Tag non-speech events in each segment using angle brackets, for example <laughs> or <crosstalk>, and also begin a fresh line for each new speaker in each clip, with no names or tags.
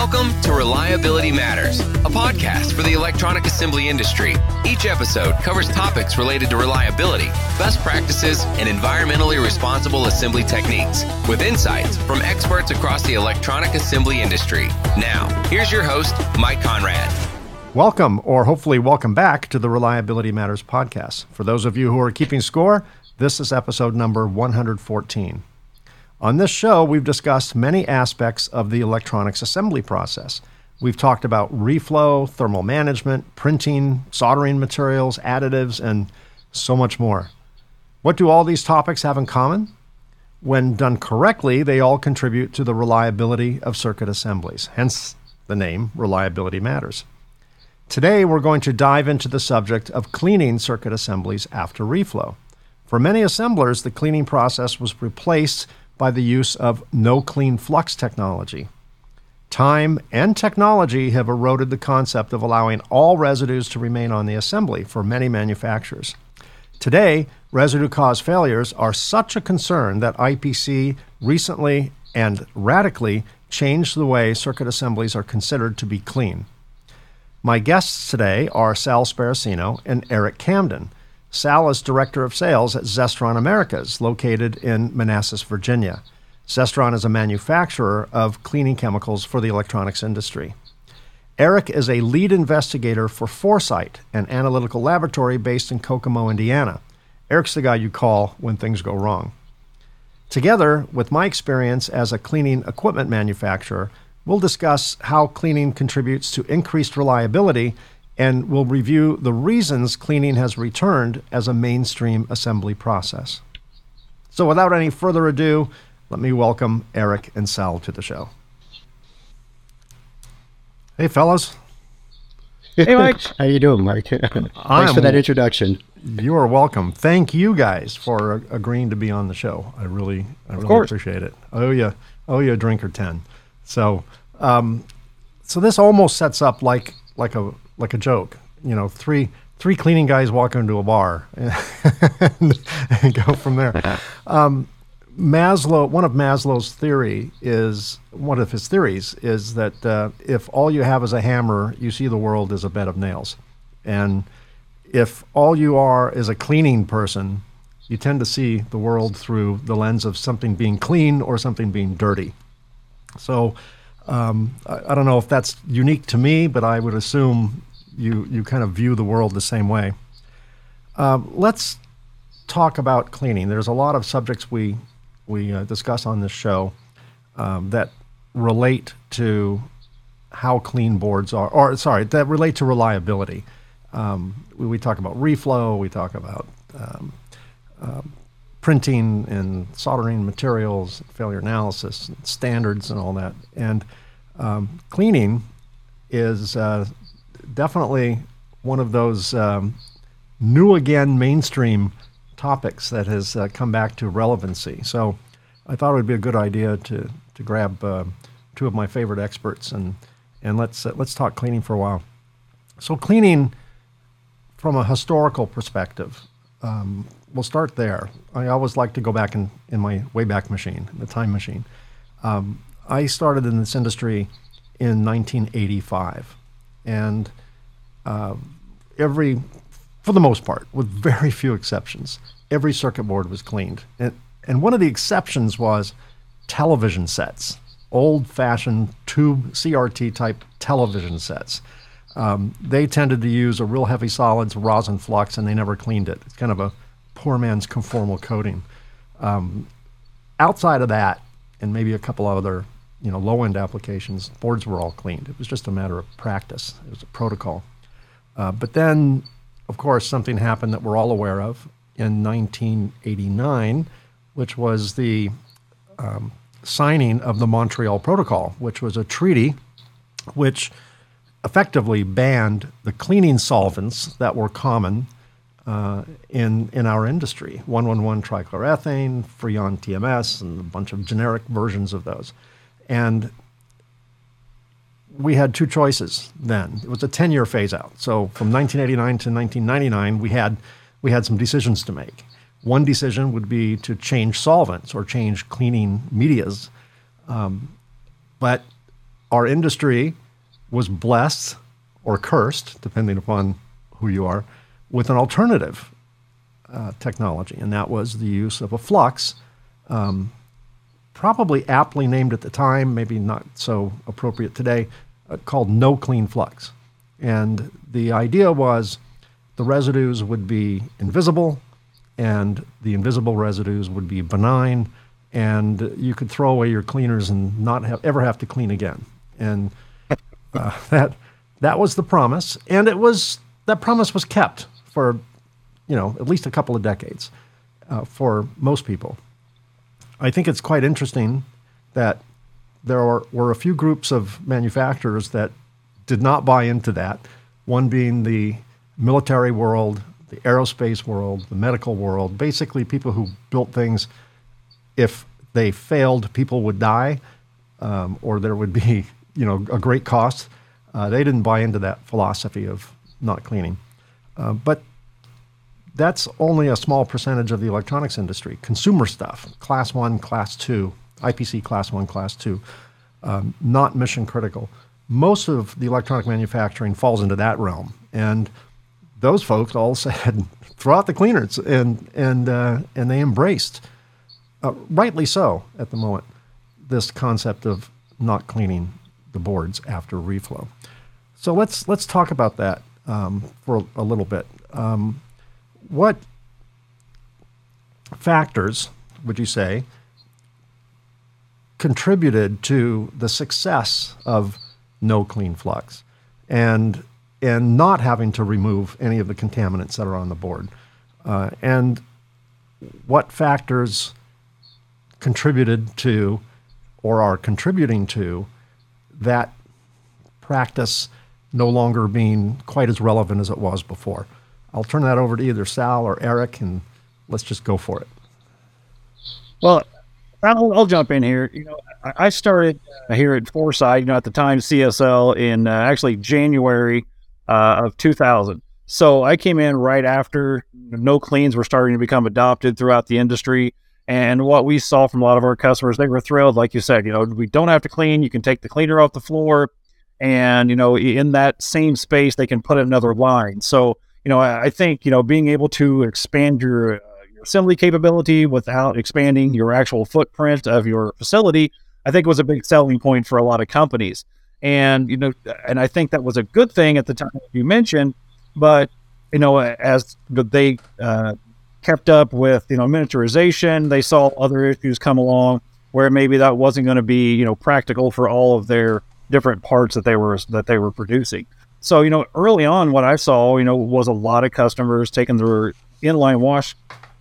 Welcome to Reliability Matters, a podcast for the electronic assembly industry. Each episode covers topics related to reliability, best practices, and environmentally responsible assembly techniques with insights from experts across the electronic assembly industry. Now, here's your host, Mike Konrad.
Welcome, or hopefully welcome back to the Reliability Matters podcast. For those of you who are keeping score, this is episode number 114. On this show, we've discussed many aspects of the electronics assembly process. We've talked about reflow, thermal management, printing, soldering materials, additives, and so much more. What do all these topics have in common? When done correctly, they all contribute to the reliability of circuit assemblies, hence the name Reliability Matters. Today, we're going to dive into the subject of cleaning circuit assemblies after reflow. For many assemblers, the cleaning process was replaced by the use of no clean flux technology. Time and technology have eroded the concept of allowing all residues to remain on the assembly for many manufacturers. Today, residue caused failures are such a concern that IPC recently and radically changed the way circuit assemblies are considered to be clean. My guests today are Sal Sparacino and Eric Camden. Sal is Director of Sales at Zestron Americas, located in Manassas, Virginia. Zestron is a manufacturer of cleaning chemicals for the electronics industry. Eric is a lead investigator for Foresite, an analytical laboratory based in Kokomo, Indiana. Eric's the guy you call when things go wrong. Together, with my experience as a cleaning equipment manufacturer, we'll discuss how cleaning contributes to increased reliability and we'll review the reasons cleaning has returned as a mainstream assembly process. So, without any further ado, let me welcome Eric and Sal to the show. Hey, fellas.
Hey, Mike. <laughs> How you doing, Mike? <laughs> Thanks for that introduction.
You are welcome. Thank you guys for agreeing to be on the show. I really, I really appreciate it. I owe you, owe you a drink or ten. So, um, so this almost sets up like like a like a joke. You know, three three cleaning guys walk into a bar and, <laughs> and go from there. Um, Maslow, one of Maslow's theory is one of his theories is that uh, if all you have is a hammer, you see the world as a bed of nails, and if all you are is a cleaning person, you tend to see the world through the lens of something being clean or something being dirty. So. Um, I, I, don't know if that's unique to me, but I would assume you you kind of view the world the same way. Uh, let's talk about cleaning. There's a lot of subjects we we uh, discuss on this show um, that relate to how clean boards are, or sorry, that relate to reliability. Um, we, we, talk about reflow. We talk about um, uh, printing and soldering materials, failure analysis, and standards, and all that. And um, cleaning is uh, definitely one of those um, new again mainstream topics that has uh, come back to relevancy. So I thought it would be a good idea to to grab uh, two of my favorite experts and and let's uh, let's talk cleaning for a while. So cleaning from a historical perspective, um, we'll start there. I always like to go back in, in my Wayback Machine, the time machine. Um, I started in this industry in 1985, and uh, every, for the most part, with very few exceptions, every circuit board was cleaned. And, and one of the exceptions was television sets, old fashioned tube CRT type television sets. Um, they tended to use a real heavy solids rosin flux and they never cleaned it. It's kind of a poor man's conformal coating. Um, outside of that, and maybe a couple other you know low end applications, boards were all cleaned. It was just a matter of practice. It was a protocol. Uh, but then, of course, something happened that we're all aware of in 1989, which was the um, signing of the Montreal Protocol, which was a treaty which effectively banned the cleaning solvents that were common uh, in in our industry 111 trichloroethane, Freon TMS, and a bunch of generic versions of those. And we had two choices then. It was a 10 year phase out. So from 1989 to 1999, we had, we had some decisions to make. One decision would be to change solvents or change cleaning medias. Um, but our industry was blessed or cursed, depending upon who you are, with an alternative uh, technology, and that was the use of a flux, um, probably aptly named at the time, maybe not so appropriate today, called no clean flux. And the idea was the residues would be invisible, and the invisible residues would be benign, and you could throw away your cleaners and not have, ever have to clean again. And uh, <laughs> that that was the promise, and it was that promise was kept for you know at least a couple of decades uh, for most people. I think it's quite interesting that there were, were a few groups of manufacturers that did not buy into that. One being the military world, the aerospace world, the medical world, basically people who built things. If they failed, people would die, um, or there would be <laughs> you know a great cost. Uh, they didn't buy into that philosophy of not cleaning. Uh, but that's only a small percentage of the electronics industry. Consumer stuff, class one, class two, IPC class one, class two, um, not mission critical. Most of the electronic manufacturing falls into that realm. And those folks all <laughs> said, throw out the cleaners, and, and, uh, and they embraced, uh, rightly so at the moment, this concept of not cleaning the boards after reflow. So let's let's talk about that um, for a little bit. Um, what factors would you say contributed to the success of no clean flux and and not having to remove any of the contaminants that are on the board uh, and what factors contributed to or are contributing to that practice no longer being quite as relevant as it was before. I'll turn that over to either Sal or Eric, and let's just go for it.
Well, I'll, I'll jump in here. You know, I started here at Foresite, you know, at the time CSL in uh, actually January uh, of 2000. So I came in right after no cleans were starting to become adopted throughout the industry. And what we saw from a lot of our customers, they were thrilled. Like you said, you know, we don't have to clean. You can take the cleaner off the floor. And, you know, in that same space, they can put another line. So, you know, I, I think, you know, being able to expand uh, your assembly capability without expanding your actual footprint of your facility, I think was a big selling point for a lot of companies. And, you know, and I think that was a good thing at the time you mentioned. But, you know, as they, uh, kept up with you know miniaturization. They saw other issues come along where maybe that wasn't going to be you know practical for all of their different parts that they were that they were producing. So you know early on, what I saw you know was a lot of customers taking their inline wash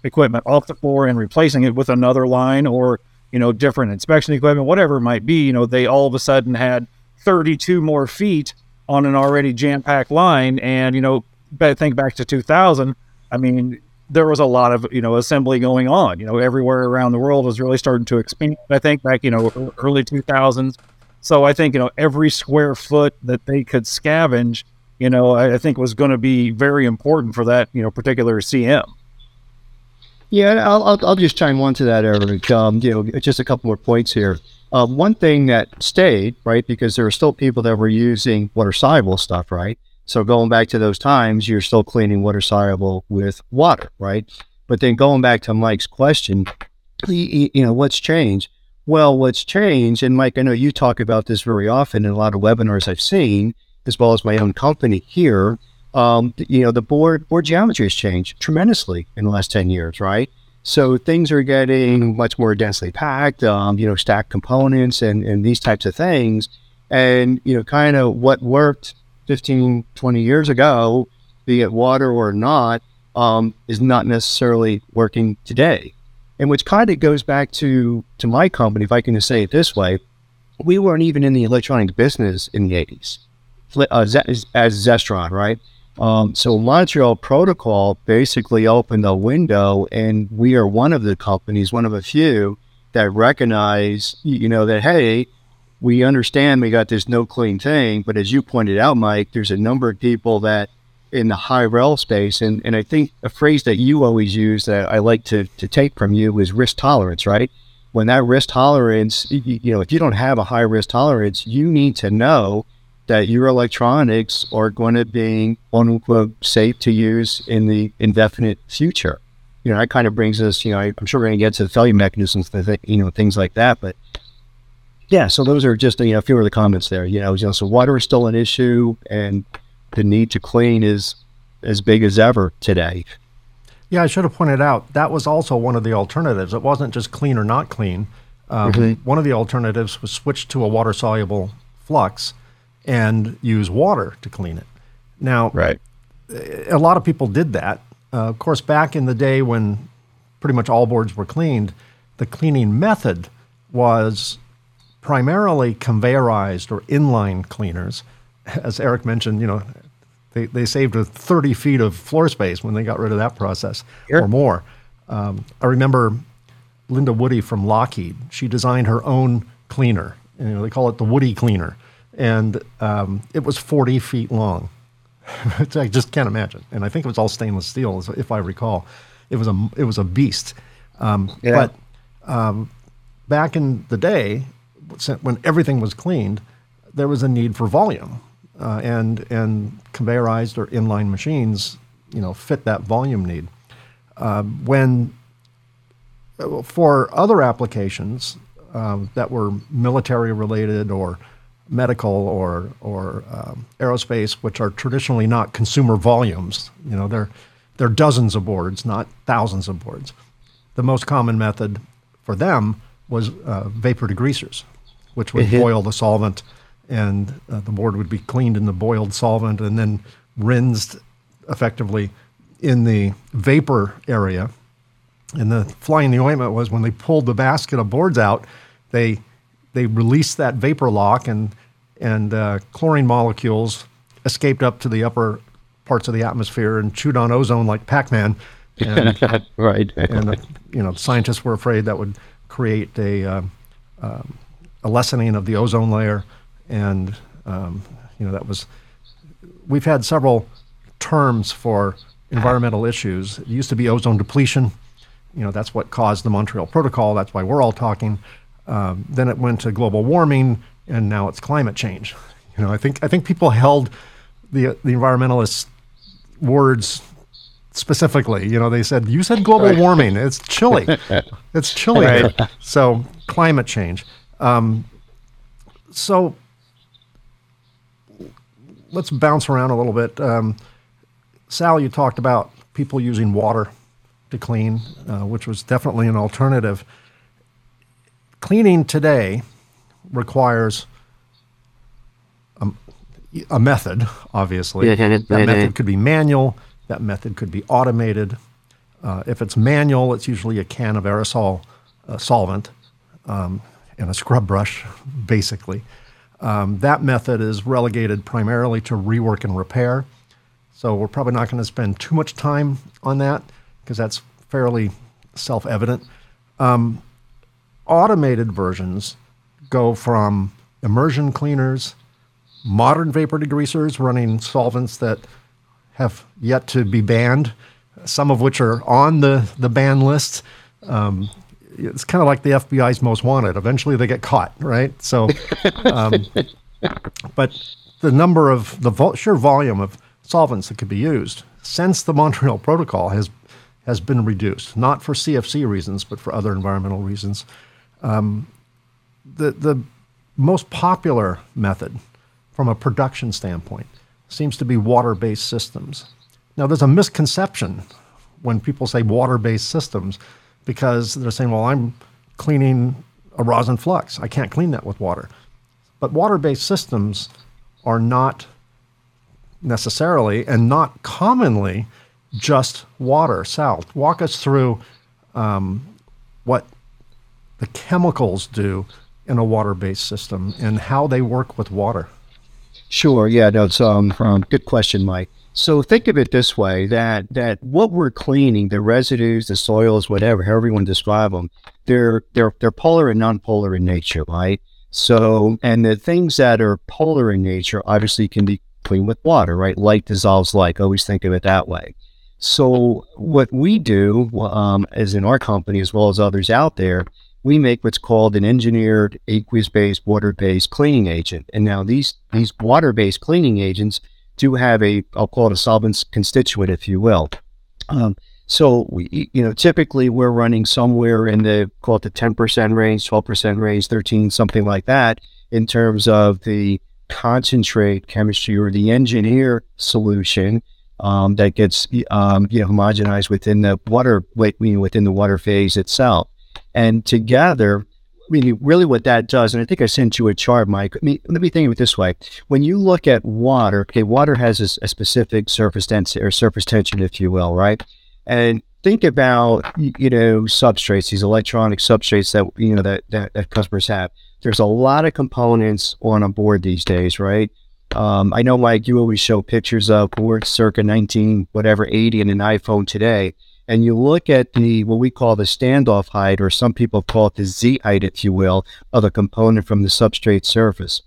equipment off the floor and replacing it with another line or you know different inspection equipment, whatever it might be. You know they all of a sudden had 32 more feet on an already jam packed line, and you know think back to 2000. I mean, there was a lot of you know assembly going on. You know, everywhere around the world was really starting to expand. I think back you know early 2000s. So I think you know every square foot that they could scavenge, you know, I, I think was going to be very important for that you know particular CM.
Yeah, I'll, I'll, I'll just chime on to that, Eric. Um, you know, just a couple more points here. Uh, one thing that stayed, right, because there were still people that were using water soluble stuff, right? So going back to those times, you're still cleaning water soluble with water, right? But then going back to Mike's question, you know, what's changed? Well, what's changed, and Mike, I know you talk about this very often in a lot of webinars I've seen, as well as my own company here. Um, you know, the board board geometry has changed tremendously in the last 10 years, right? So things are getting much more densely packed, um, you know, stacked components and, and these types of things. And, you know, kind of what worked 15, 20 years ago, be it water or not, um, is not necessarily working today. And which kind of goes back to, to my company, if I can just say it this way, we weren't even in the electronic business in the 80s uh, as Zestron, right? Um, so Montreal Protocol basically opened a window, and we are one of the companies, one of a few that recognize, you know, that hey, we understand we got this no clean thing, but as you pointed out, Mike, there's a number of people that in the high rel space, and, and I think a phrase that you always use that I like to, to take from you is risk tolerance, right? when that risk tolerance, you, you know, if you don't have a high risk tolerance, you need to know that your electronics are going to be quote unquote safe to use in the indefinite future. You know, that kind of brings us, you know, I'm sure we're going to get to the failure mechanisms, you know, things like that. But yeah, so those are just, you know, a few of the comments there. You know, you know, so water is still an issue and the need to clean is as big as ever today.
Yeah, I should have pointed out that was also one of the alternatives. It wasn't just clean or not clean. Um, mm-hmm. One of the alternatives was switch to a water soluble flux and use water to clean it. Now,
right.
a lot of people did that. Uh, of course, back in the day when pretty much all boards were cleaned, the cleaning method was primarily conveyorized or inline cleaners. <laughs> As Eric mentioned, you know, they, they saved 30 feet of floor space when they got rid of that process sure. or more. Um, I remember Linda Woody from Lockheed. She designed her own cleaner. You know, they call it the Woody cleaner, and um, it was 40 feet long. <laughs> I just can't imagine. And I think it was all stainless steel, if I recall. It was a it was a beast. Um, yeah. But um, back in the day, when everything was cleaned, there was a need for volume uh, and and conveyorized or inline machines, you know, fit that volume need. Uh, when uh, for other applications um, that were military related or medical or or um, aerospace, which are traditionally not consumer volumes, you know, they're they're dozens of boards, not thousands of boards. The most common method for them was uh, vapor degreasers, which would mm-hmm. boil the solvent and uh, the board would be cleaned in the boiled solvent and then rinsed effectively in the vapor area. And the fly in the ointment was when they pulled the basket of boards out, they they released that vapor lock and and uh, chlorine molecules escaped up to the upper parts of the atmosphere and chewed on ozone like Pac-Man. <laughs>
And, right.
and uh, you know, scientists were afraid that would create a uh, um, a lessening of the ozone layer and um, you know that was we've had several terms for environmental issues. It used to be ozone depletion. You know that's what caused the Montreal Protocol. That's why we're all talking. Um, then it went to global warming, and now it's climate change. You know, I think I think people held the the environmentalists' words specifically. You know, they said you said global right. warming. It's chilly. <laughs> it's chilly. Right. So climate change. Um, so let's bounce around a little bit. Um, Sal, you talked about people using water to clean, uh, which was definitely an alternative. Cleaning today requires a, a method, obviously. Yeah, that method could be manual, that method could be automated. Uh, if it's manual, it's usually a can of aerosol uh, solvent um, and a scrub brush, basically. Um, that method is relegated primarily to rework and repair. So we're probably not going to spend too much time on that because that's fairly self evident. Um, automated versions go from immersion cleaners, modern vapor degreasers running solvents that have yet to be banned, some of which are on the, the ban list. Um, it's kind of like the FBI's most wanted. Eventually, they get caught, right? So, um, <laughs> but the number of the sheer volume of solvents that could be used since the Montreal Protocol has has been reduced, not for CFC reasons, but for other environmental reasons. Um, the the most popular method from a production standpoint seems to be water-based systems. Now, there's a misconception when people say water-based systems because they're saying, well, I'm cleaning a rosin flux. I can't clean that with water. But water based systems are not necessarily and not commonly just water. Sal, walk us through um, what the chemicals do in a water based system and how they work with water.
Sure. Yeah, that's um, um, good question, Mike. So think of it this way: that that what we're cleaning, the residues, the soils, whatever, however you want to describe them, they're they're they're polar and non-polar in nature, right? So, and the things that are polar in nature obviously can be cleaned with water, right? Like dissolves like. Always think of it that way. So, what we do, um, as in our company as well as others out there, we make what's called an engineered aqueous-based water-based cleaning agent. And now these these water-based cleaning agents do have a I'll call it a solvent constituent, if you will. Um, so we, you know, typically we're running somewhere in the call it the 10% range, 12% range, 13, something like that, in terms of the concentrate chemistry or the engineer solution um, that gets um, you know homogenized within the water within the water phase itself. And together, mean, really what that does, and I think I sent you a chart, Mike. I mean, let me think of it this way. When you look at water, okay, water has a, a specific surface density or surface tension, if you will, right? and think about you know substrates these electronic substrates that you know that, that, that customers have there's a lot of components on a board these days right um, i know like you always show pictures of boards circa 19 whatever 80 in an iphone today and you look at the what we call the standoff height or some people call it the z height if you will of a component from the substrate surface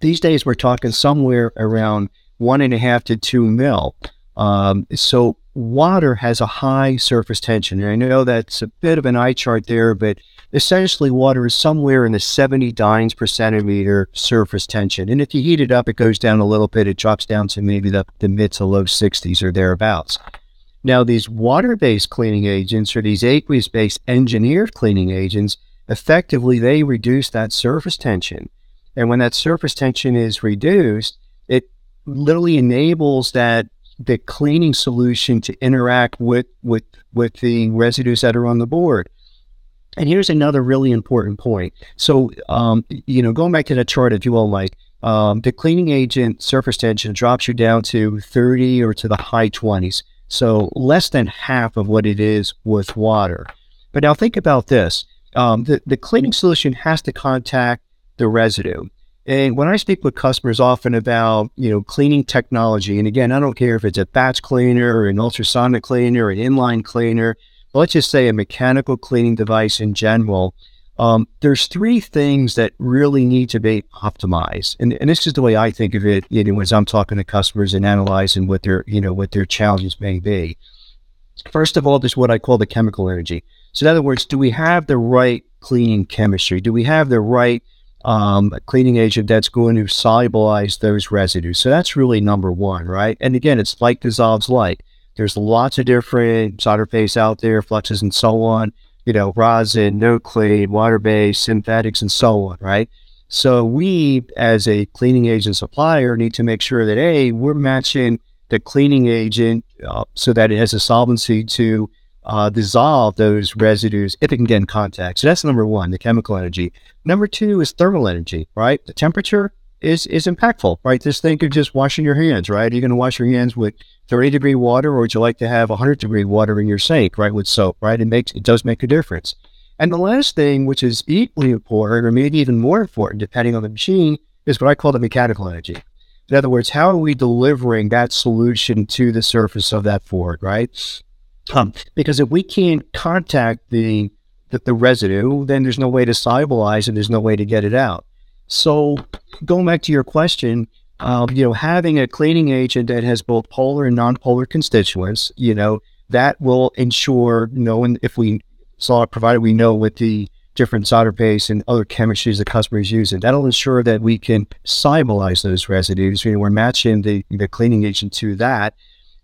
these days we're talking somewhere around one and a half to two mil um, so water has a high surface tension. And I know that's a bit of an eye chart there, but essentially water is somewhere in the 70 dynes per centimeter surface tension. And if you heat it up, it goes down a little bit. It drops down to maybe the, the mid to low 60s or thereabouts. Now, these water-based cleaning agents or these aqueous-based engineered cleaning agents, effectively, they reduce that surface tension. And when that surface tension is reduced, it literally enables that the cleaning solution to interact with with with the residues that are on the board. And here's another really important point. So, um, you know, going back to that chart, if you will, like um, the cleaning agent surface tension drops you down to 30 or to the high 20s. So less than half of what it is with water. But now think about this. Um, the, the cleaning solution has to contact the residue. And when I speak with customers often about, you know, cleaning technology, and again, I don't care if it's a batch cleaner or an ultrasonic cleaner, or an inline cleaner, but let's just say a mechanical cleaning device in general, um, there's three things that really need to be optimized. And, and this is the way I think of it, you know, as I'm talking to customers and analyzing what their, you know, what their challenges may be. First of all, there's what I call the chemical energy. So in other words, do we have the right cleaning chemistry? Do we have the right um, cleaning agent that's going to solubilize those residues. So that's really number one, right? And again, it's like dissolves like. There's lots of different solder paste out there, fluxes and so on, you know, rosin, no clean, water-based, synthetics, and so on, right? So we, as a cleaning agent supplier, need to make sure that, A, we're matching the cleaning agent uh, so that it has a solvency to uh, dissolve those residues if it can get in contact. So that's number one, the chemical energy. Number two is thermal energy, right? The temperature is is impactful, right? Just think of just washing your hands, right? Are you going to wash your hands with 30 degree water or would you like to have 100 degree water in your sink, right? With soap, right? It makes, it does make a difference. And the last thing, which is equally important or maybe even more important depending on the machine, is what I call the mechanical energy. In other words, how are we delivering that solution to the surface of that board, right? Um, because if we can't contact the, the, the residue, then there's no way to solubilize and there's no way to get it out. So going back to your question, um, you know, having a cleaning agent that has both polar and nonpolar constituents, you know, that will ensure you knowing if we saw it provided we know what the different solder paste and other chemistries the customer is using. That'll ensure that we can solubilize those residues. You know, we're matching the, the cleaning agent to that.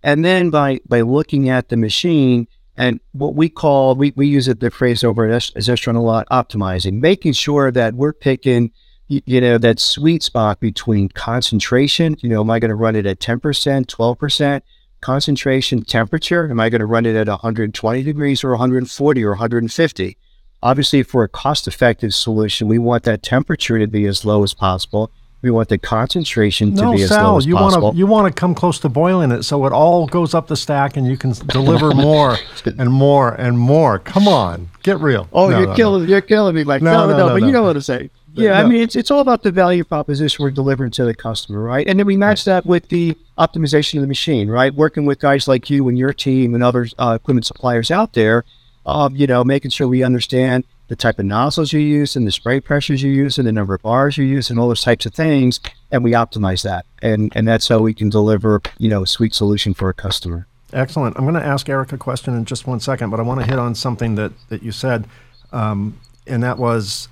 And then by, by looking at the machine and what we call, we, we use it, the phrase over at Zestron a lot, optimizing, making sure that we're picking, you, you know, that sweet spot between concentration, you know, am I going to run it at 10%, 12%? Concentration temperature, am I going to run it at 120 degrees or 140 or 150? Obviously, for a cost effective solution, we want that temperature to be as low as possible we want the concentration to
no,
be as
Sal,
low as
you
possible.
Want to, you want to come close to boiling it so it all goes up the stack and you can <laughs> deliver more and more and more. Come on, get real.
Oh, no, you're no, killing, you're killing me, Mike. No, no, no, but you know what i to Yeah, I mean, it's it's all about the value proposition we're delivering to the customer, right? And then we match that with the optimization of the machine, right? Working with guys like you and your team and other uh, equipment suppliers out there, um, you know, making sure we understand the type of nozzles you use and the spray pressures you use and the number of bars you use and all those types of things. And we optimize that. And, and that's how we can deliver, you know, a sweet solution for a customer.
Excellent. I'm going to ask Eric a question in just one second, but I want to hit on something that, that you said. Um, and that was,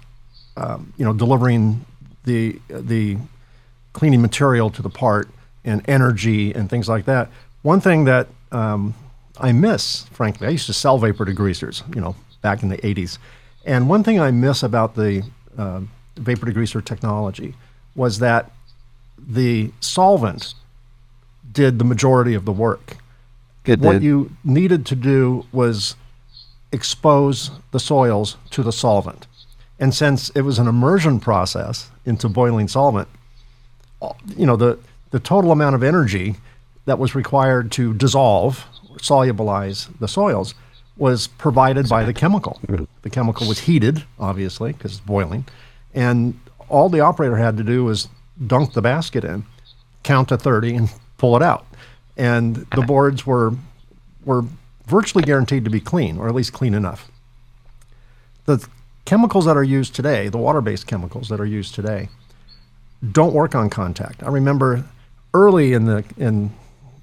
um, you know, delivering the the cleaning material to the part and energy and things like that. One thing that um, I miss, frankly, I used to sell vapor degreasers, you know, back in the 80s. And one thing I miss about the uh, vapor degreaser technology was that the solvent did the majority of the work.
Good,
what
dude.
you needed to do was expose the soils to the solvent. And since it was an immersion process into boiling solvent, you know, the, the total amount of energy that was required to dissolve or solubilize the soils was provided by the chemical. The chemical was heated, obviously, because it's boiling. And all the operator had to do was dunk the basket in, count to 30, and pull it out. And the boards were, were virtually guaranteed to be clean, or at least clean enough. The chemicals that are used today, the water based chemicals that are used today, don't work on contact. I remember early in the in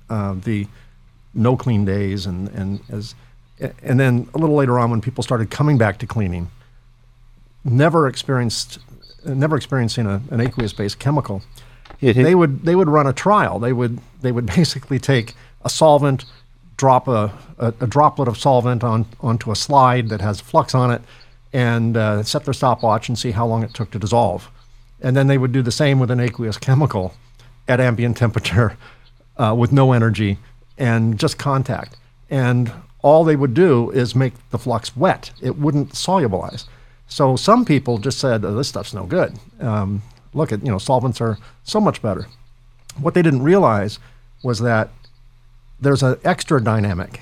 uh, the no clean days, and and as and then a little later on when people started coming back to cleaning, never experienced never experiencing a, an aqueous based chemical. they would they would run a trial. They would they would <laughs> basically take a solvent, drop a, a, a droplet of solvent on onto a slide that has flux on it, and uh, set their stopwatch and see how long it took to dissolve and then they would do the same with an aqueous chemical at ambient temperature <laughs> uh, with no energy and just contact. And all they would do is make the flux wet. It wouldn't solubilize. So some people just said, oh, this stuff's no good. Um, look at, you know, solvents are so much better. What they didn't realize was that there's an extra dynamic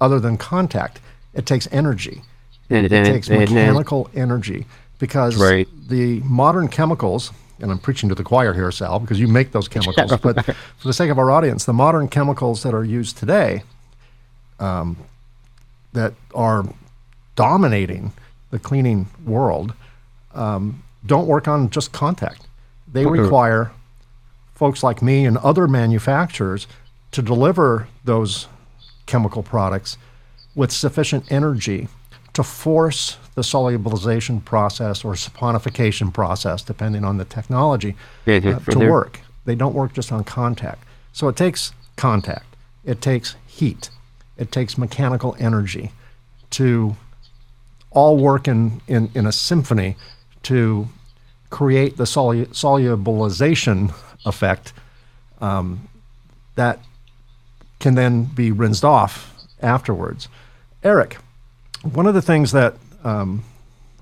other than contact. It takes energy. It takes mechanical energy because
right.
the modern chemicals, and I'm preaching to the choir here, Sal, because you make those <laughs> chemicals, but for the sake of our audience, the modern chemicals that are used today um, that are dominating the cleaning world um, don't work on just contact. They require folks like me and other manufacturers to deliver those chemical products with sufficient energy to force the solubilization process or saponification process, depending on the technology, uh, to work. They don't work just on contact. So it takes contact, it takes heat, it takes mechanical energy to all work in, in, in a symphony to create the solu- solubilization effect um, that can then be rinsed off afterwards. Eric, one of the things that um,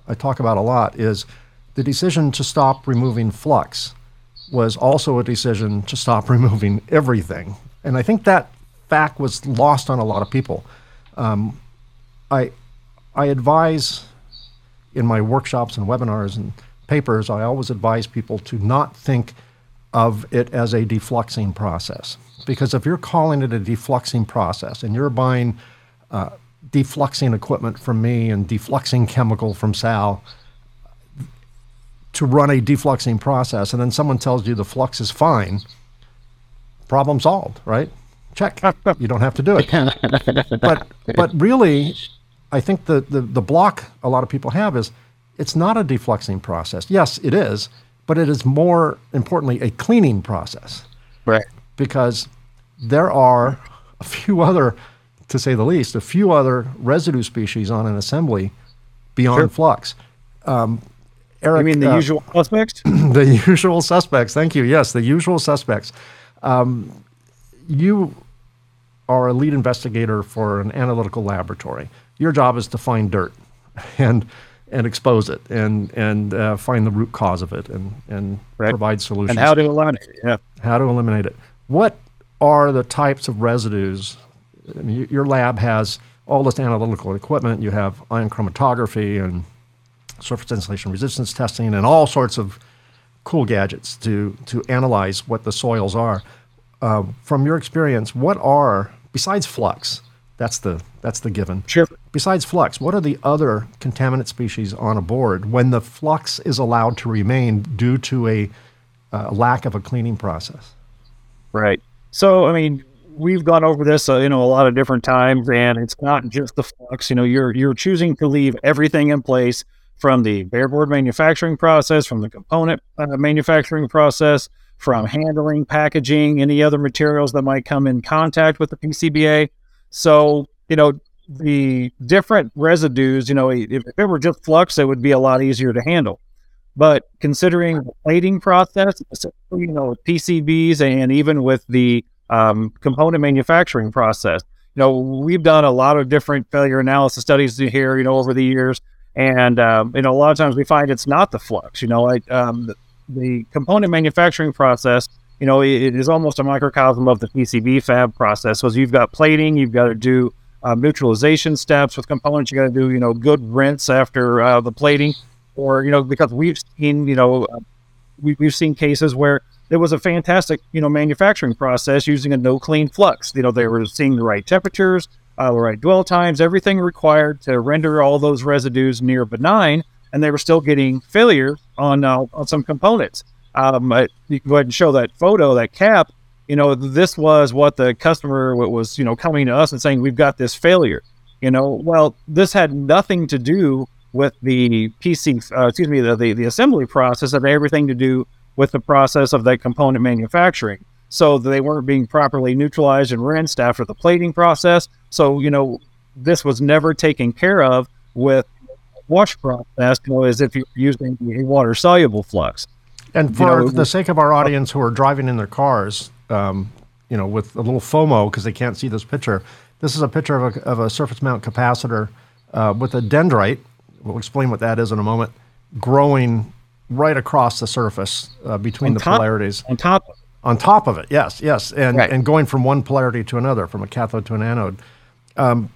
I talk about a lot is the decision to stop removing flux was also a decision to stop <laughs> removing everything. And I think that fact was lost on a lot of people. Um, I, I advise in my workshops and webinars and papers, I always advise people to not think of it as a defluxing process. Because if you're calling it a defluxing process and you're buying uh, defluxing equipment from me and defluxing chemical from Sal to run a defluxing process, and then someone tells you the flux is fine, problem solved, right? Check. <laughs> You don't have to do it. <laughs> but but really, I think the, the the block a lot of people have is it's not a defluxing process. Yes, it is, but it is more importantly a cleaning process.
Right.
Because there are a few other to say the least, a few other residue species on an assembly beyond sure. flux. Um,
Eric, you mean the uh, usual suspects? <clears throat>
the usual suspects. Thank you. Yes, the usual suspects. Um, you are a lead investigator for an analytical laboratory. Your job is to find dirt <laughs> and and expose it and and uh, find the root cause of it and and right. provide solutions.
And how to eliminate it. Yeah.
How to eliminate it. What are the types of residues I mean, your lab has all this analytical equipment. You have ion chromatography and surface insulation resistance testing and all sorts of cool gadgets to to analyze what the soils are. Uh, from your experience, what are besides flux? That's the that's the given.
Sure.
Besides flux, what are the other contaminant species on a board when the flux is allowed to remain due to a uh, lack of a cleaning process?
Right. So, I mean, we've gone over this, uh, you know, a lot of different times, and it's not just the flux. You know, you're you're choosing to leave everything in place from the bareboard manufacturing process, from the component uh, manufacturing process, from handling, packaging, any other materials that might come in contact with the PCBA. So, you know, the different residues, you know, if, if it were just flux, it would be a lot easier to handle. But considering the plating process, you know, PCBs and even with the um, component manufacturing process, you know, we've done a lot of different failure analysis studies here, you know, over the years. And, um, you know, a lot of times we find it's not the flux, you know, like um, the, component manufacturing process, you know, it, it is almost a microcosm of the PCB fab process. So you've got plating, you've got to do uh, neutralization steps with components. You got to do, you know, good rinse after uh, the plating or you know because we've seen you know uh, we, we've seen cases where there was a fantastic you know manufacturing process using a no clean flux. You know they were seeing the right temperatures uh, the right dwell times everything required to render all those residues near benign and they were still getting failure on uh, on some components. Um, you can go ahead and show that photo that cap. You know this was what the customer was you know coming to us and saying we've got this failure. You know well this had nothing to do with the PC, uh, excuse me, the, the, the assembly process had everything to do with the process of that component manufacturing. So they weren't being properly neutralized and rinsed after the plating process. So, you know, this was never taken care of with wash process, you know, as if you're using a water soluble flux.
And for you know, the sake of our audience who are driving in their cars, um, you know, with a little FOMO because they can't see this picture, this is a picture of a, of a surface mount capacitor uh, with a dendrite we'll explain what that is in a moment, growing right across the surface uh, between on the top, polarities.
On top
On top of it, yes, yes. And, right. and going from one polarity to another, from a cathode to an anode. Um,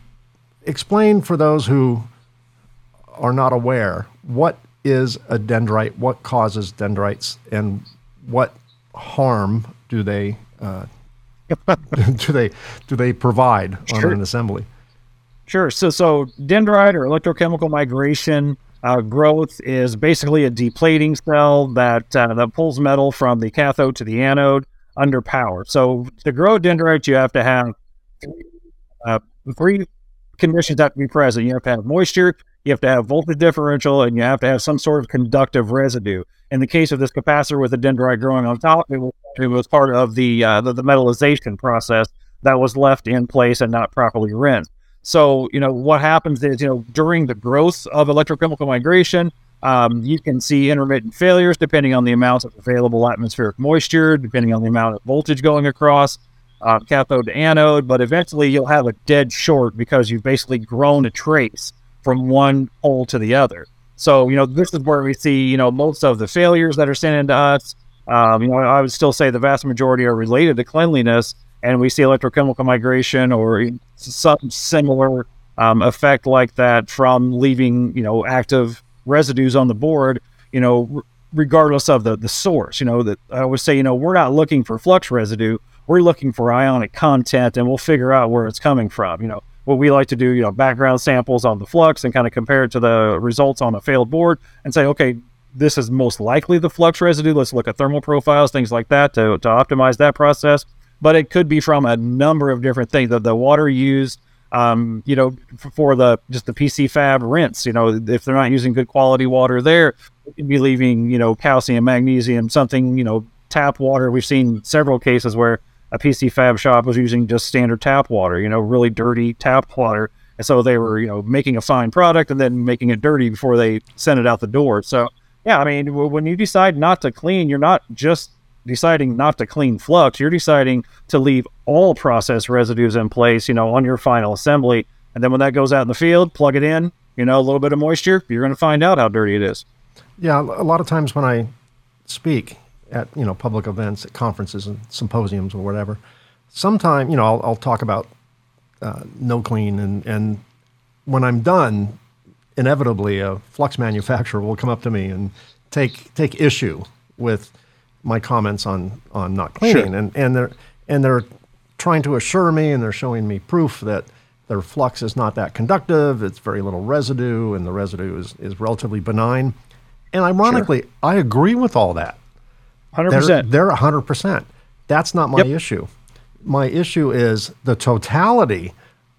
explain for those who are not aware what is a dendrite, what causes dendrites, and what harm do they uh, <laughs> do they do they provide on an assembly?
Sure. So, so dendrite or electrochemical migration uh, growth is basically a deplating cell that uh, that pulls metal from the cathode to the anode under power. So, to grow dendrite, you have to have uh, three conditions have to be present. You have to have moisture, you have to have voltage differential, and you have to have some sort of conductive residue. In the case of this capacitor with the dendrite growing on top, it was, it was part of the, uh, the the metallization process that was left in place and not properly rinsed. So, you know, what happens is, you know, during the growth of electrochemical migration, um, you can see intermittent failures depending on the amount of available atmospheric moisture, depending on the amount of voltage going across uh, cathode to anode. But eventually, you'll have a dead short because you've basically grown a trace from one pole to the other. So, you know, this is where we see, you know, most of the failures that are sent into us. Um, you know, I would still say the vast majority are related to cleanliness and we see electrochemical migration or some similar um, effect like that from leaving, you know, active residues on the board, you know, regardless of the, the source. You know, that I would say, you know, we're not looking for flux residue, we're looking for ionic content and we'll figure out where it's coming from. You know, what we like to do, you know, background samples on the flux and kind of compare it to the results on a failed board and say, okay, this is most likely the flux residue. Let's look at thermal profiles, things like that to, to optimize that process but it could be from a number of different things. The, the water used, um, you know, for the just the PC fab rinse. You know, if they're not using good quality water there, it could be leaving you know calcium, magnesium, something you know tap water. We've seen several cases where a PC fab shop was using just standard tap water. You know, really dirty tap water. And so they were, you know, making a fine product and then making it dirty before they sent it out the door. So, yeah, I mean, when you decide not to clean, you're not just deciding not to clean flux, you're deciding to leave all process residues in place, you know, on your final assembly. And then when that goes out in the field, plug it in, you know, a little bit of moisture, you're going to find out how dirty it is.
Yeah, a lot of times when I speak at, you know, public events, at conferences and symposiums or whatever, sometime, you know, I'll, I'll talk about uh, no clean and, and when I'm done, inevitably a flux manufacturer will come up to me and take take issue with my comments on on not cleaning, sure. and and they're and they're trying to assure me, and they're showing me proof that their flux is not that conductive. It's very little residue, and the residue is is relatively benign. And ironically, sure. I agree with all that.
Hundred percent.
They're hundred percent. That's not my yep. issue. My issue is the totality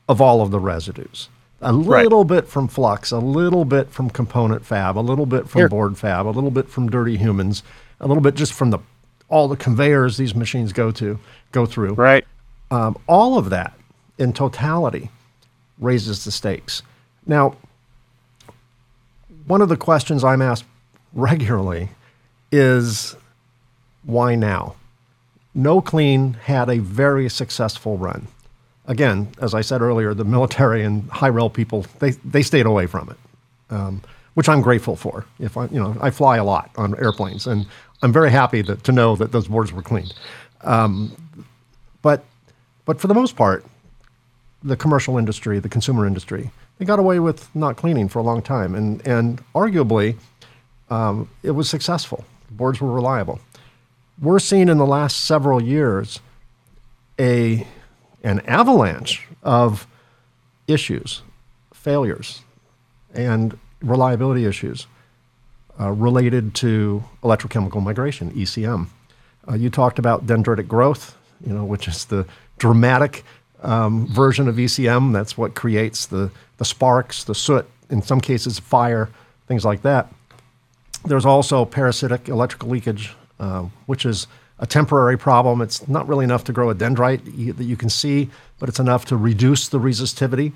of all of the residues. a little right. bit from flux, a little bit from component fab, a little bit from Here. board fab, a little bit from dirty humans, a little bit just from the all the conveyors these machines go to go through.
Right.
Um, all of that in totality raises the stakes. Now, one of the questions I'm asked regularly is why now? No Clean had a very successful run again, as I said earlier, the military and high rel people they they stayed away from it, um, which I'm grateful for. If I you know I fly a lot on airplanes, and I'm very happy that, to know that those boards were cleaned. Um, but but for the most part, the commercial industry, the consumer industry, they got away with not cleaning for a long time, and and arguably, um, it was successful. Boards were reliable. We're seeing in the last several years a an avalanche of issues, failures, and reliability issues uh, related to electrochemical migration, ECM. Uh, you talked about dendritic growth, you know, which is the dramatic um, version of ECM. That's what creates the, the sparks, the soot, in some cases, fire, things like that. There's also parasitic electrical leakage, uh, which is a temporary problem. It's not really enough to grow a dendrite that you can see, but it's enough to reduce the resistivity,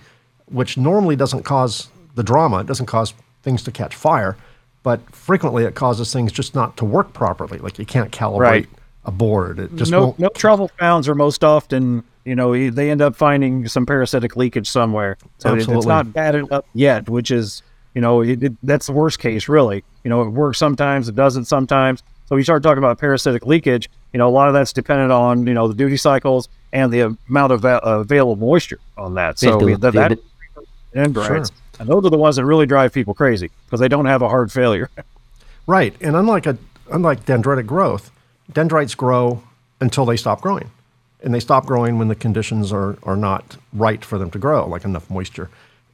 which normally doesn't cause the drama. It doesn't cause things to catch fire, but frequently it causes things just not to work properly. Like you can't calibrate right. a board. It just
no,
won't.
no trouble founds are most often, you know, they end up finding some parasitic leakage somewhere. So Absolutely. it's not bad enough yet, which is, you know, it, it, that's the worst case, really. You know, it works sometimes, it doesn't sometimes. So we start talking about parasitic leakage. You know, a lot of that's dependent on you know the duty cycles and the amount of uh, available moisture on that. So we, that, that and sure. And those are the ones that really drive people crazy because they don't have a hard failure. <laughs>
right, and unlike a unlike dendritic growth, dendrites grow until they stop growing, and they stop growing when the conditions are are not right for them to grow, like enough moisture.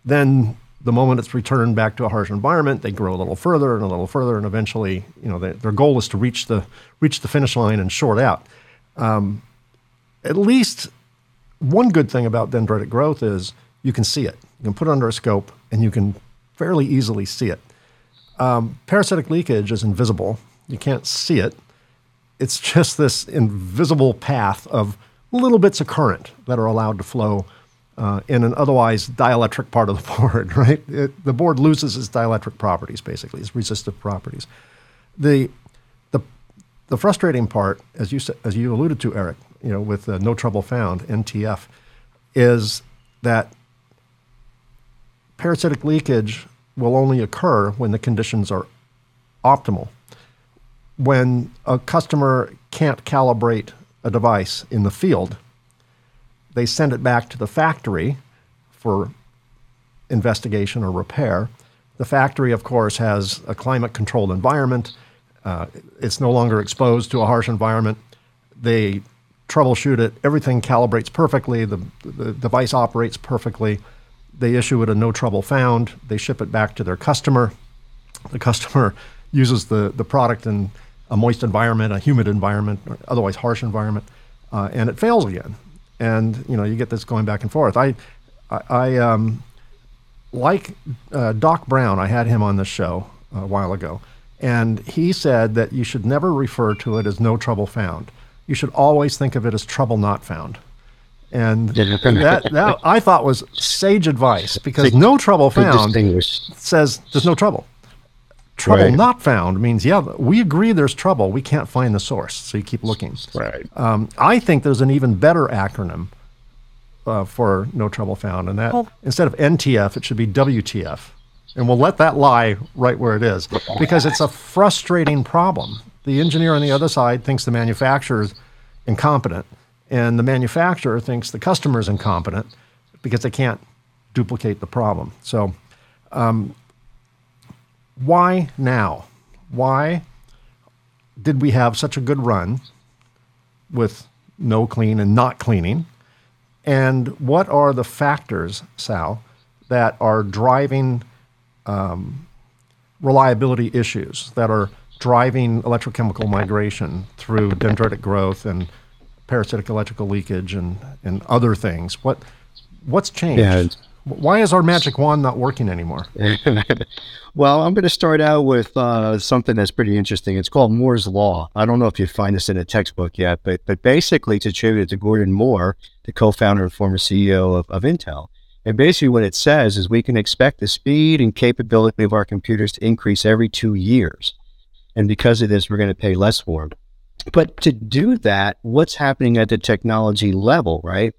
Then the moment it's returned back to a harsh environment, they grow a little further and a little further, and eventually, you know, they, their goal is to reach the reach the finish line and short out. Um, at least one good thing about dendritic growth is you can see it. You can put it under a scope, and you can fairly easily see it. Um, parasitic leakage is invisible; you can't see it. It's <laughs> just this invisible path of little bits of current that are allowed to flow uh, in an otherwise dielectric part of the <laughs> board, right? It, the board loses its dielectric properties, basically, its resistive properties. The, the, the frustrating part, as you, as you alluded to, Eric, you know, with uh, no trouble found, NTF, is that parasitic leakage will only occur when the conditions are optimal. When a customer can't calibrate a device in the field, they send it back to the factory for investigation or repair. The factory, of course, has a climate controlled environment. Uh, it's no longer exposed to a harsh environment. They troubleshoot it. Everything calibrates perfectly. The, the device operates perfectly. They issue it a no trouble found. They ship it back to their customer. The customer <laughs> uses the, the product in a moist environment, a humid environment, or otherwise harsh environment, uh, and it fails again and you know you get this going back and forth. I, I, I um, like uh, Doc Brown. I had him on the show a while ago, and he said that you should never refer to it as no trouble found. You should always think of it as trouble not found. And that, that I thought was sage advice because no trouble found says there's no trouble. Trouble right. not found means, yeah, we agree there's trouble. We can't find the source. So you keep looking.
Right.
Um, I think there's an even better acronym uh, for no trouble found. And that well, instead of NTF, it should be WTF. And we'll let that lie right where it is because it's a frustrating problem. The engineer on the other side thinks the manufacturer is incompetent, and the manufacturer thinks the customer is incompetent because they can't duplicate the problem. So, um, why now? Why did we have such a good run with no clean and not cleaning? And what are the factors, Sal, that are driving um, reliability issues, that are driving electrochemical migration through dendritic growth and parasitic electrical leakage and, and other things? What, what's changed? Yeah, Why is our magic wand not working anymore? <laughs>
well, I'm going to start out with uh, something that's pretty interesting. It's called Moore's Law. I don't know if you find this in a textbook yet, but but basically it's attributed to Gordon Moore, the co-founder and former CEO of, of Intel. And basically what it says is we can expect the speed and capability of our computers to increase every two years. And because of this, we're going to pay less for them. But to do that, what's happening at the technology level, right?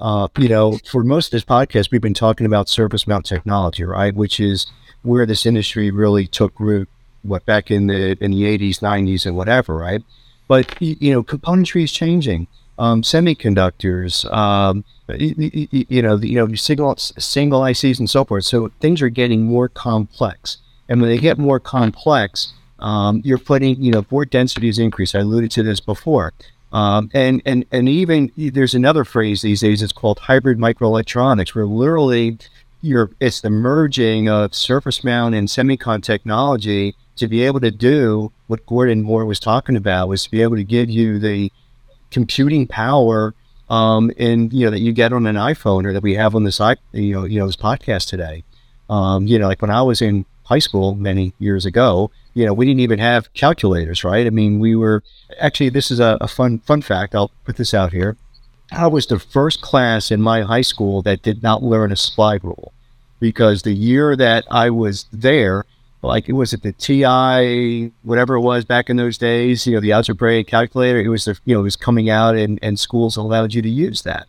Uh, you know, for most of this podcast, we've been talking about surface mount technology, right? Which is where this industry really took root, what back in the in the 80s, 90s, and whatever, right? But you know, componentry is changing. Um, semiconductors, um, you, you, know, you know, single single ICs and so forth. So things are getting more complex, and when they get more complex, um, you're putting, you know, board densities increase. I alluded to this before. Um, and, and, and even there's another phrase these days, it's called hybrid microelectronics, where literally you're, it's the merging of surface mount and semicon technology to be able to do what Gordon Moore was talking about, was to be able to give you the computing power um, and you know that you get on an iPhone or that we have on this you know you know this podcast today. Um, you know, like when I was in high school many years ago, you know, we didn't even have calculators, right? I mean, we were actually, this is a, a fun, fun fact. I'll put this out here. I was the first class in my high school that did not learn a slide rule because the year that I was there, like it was at the TI, whatever it was back in those days, you know, the algebraic calculator, it was, the, you know, it was coming out and, and schools allowed you to use that.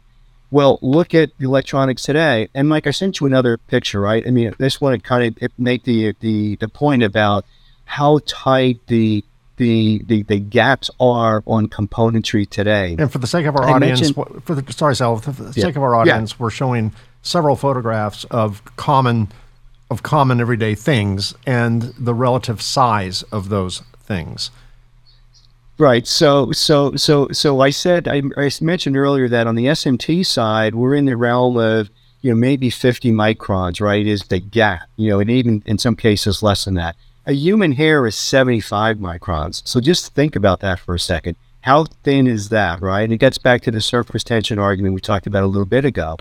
Well, look at electronics today. And Mike, I sent you another picture, right? I mean, this one kind of make the, the, the point about how tight the the, the, the gaps are on componentry today.
And for the sake of our I audience, for the sorry, Sal, for the yeah. sake of our audience, yeah. we're showing several photographs of common of common everyday things and the relative size of those things.
Right. So, so, so, so I said I, I mentioned earlier that on the SMT side, we're in the realm of you know maybe 50 microns. Right, is the gap. You know, and even in some cases less than that. A human hair is 75 microns. So just think about that for a second. How thin is that, right? And it gets back to the surface tension argument we talked about a little bit ago.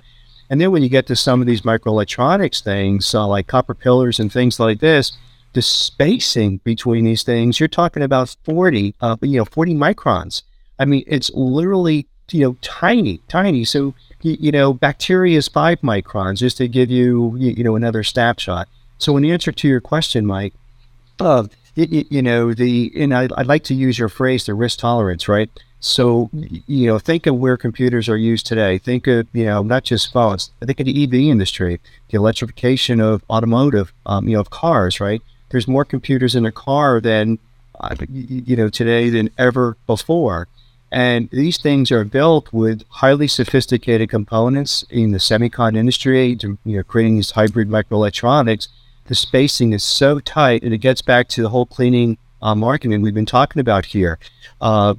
And then when you get to some of these microelectronics things, uh, like copper pillars and things like this, the spacing between these things, you're talking about 40, uh, you know, 40 microns. I mean, it's literally, you know, tiny, tiny. So, you, you know, bacteria is five microns, just to give you, you, know, another snapshot. So, in answer to your question, Mike, you, you know the and I, I'd like to use your phrase the risk tolerance right? So you know think of where computers are used today. Think of you know not just phones. Think of the ev industry the electrification of automotive um, you know of cars right? There's more computers in a car than uh, you know today than ever before. And these things are built with highly sophisticated components in the semicon industry to, you know creating these hybrid microelectronics the spacing is so tight, and it gets back to the whole cleaning uh, marketing we've been talking about here. Uh,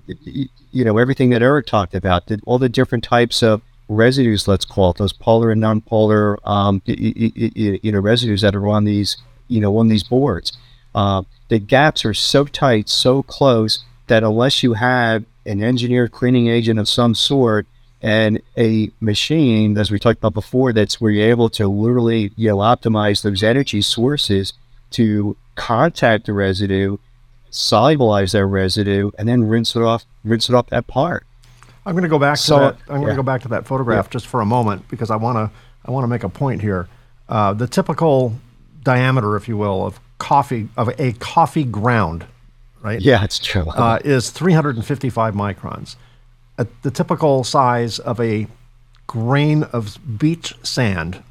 you know, everything that Eric talked about, all the different types of residues, let's call it those polar and non-polar, um, you know, residues that are on these, you know, on these boards. Uh, the gaps are so tight, so close that unless you have an engineered cleaning agent of some sort, and a machine, as we talked about before, that's where you're able to literally you know optimize those energy sources to contact the residue, solubilize that residue, and then rinse it off, rinse it off that part.
I'm going to go back so, to that. I'm going to go back to that photograph yeah. just for a moment because I want to I want to make a point here. Uh, the typical diameter, if you will, of coffee of a coffee ground, right?
Yeah, it's true.
Uh, is 355 microns a, the typical size of a grain of beach sand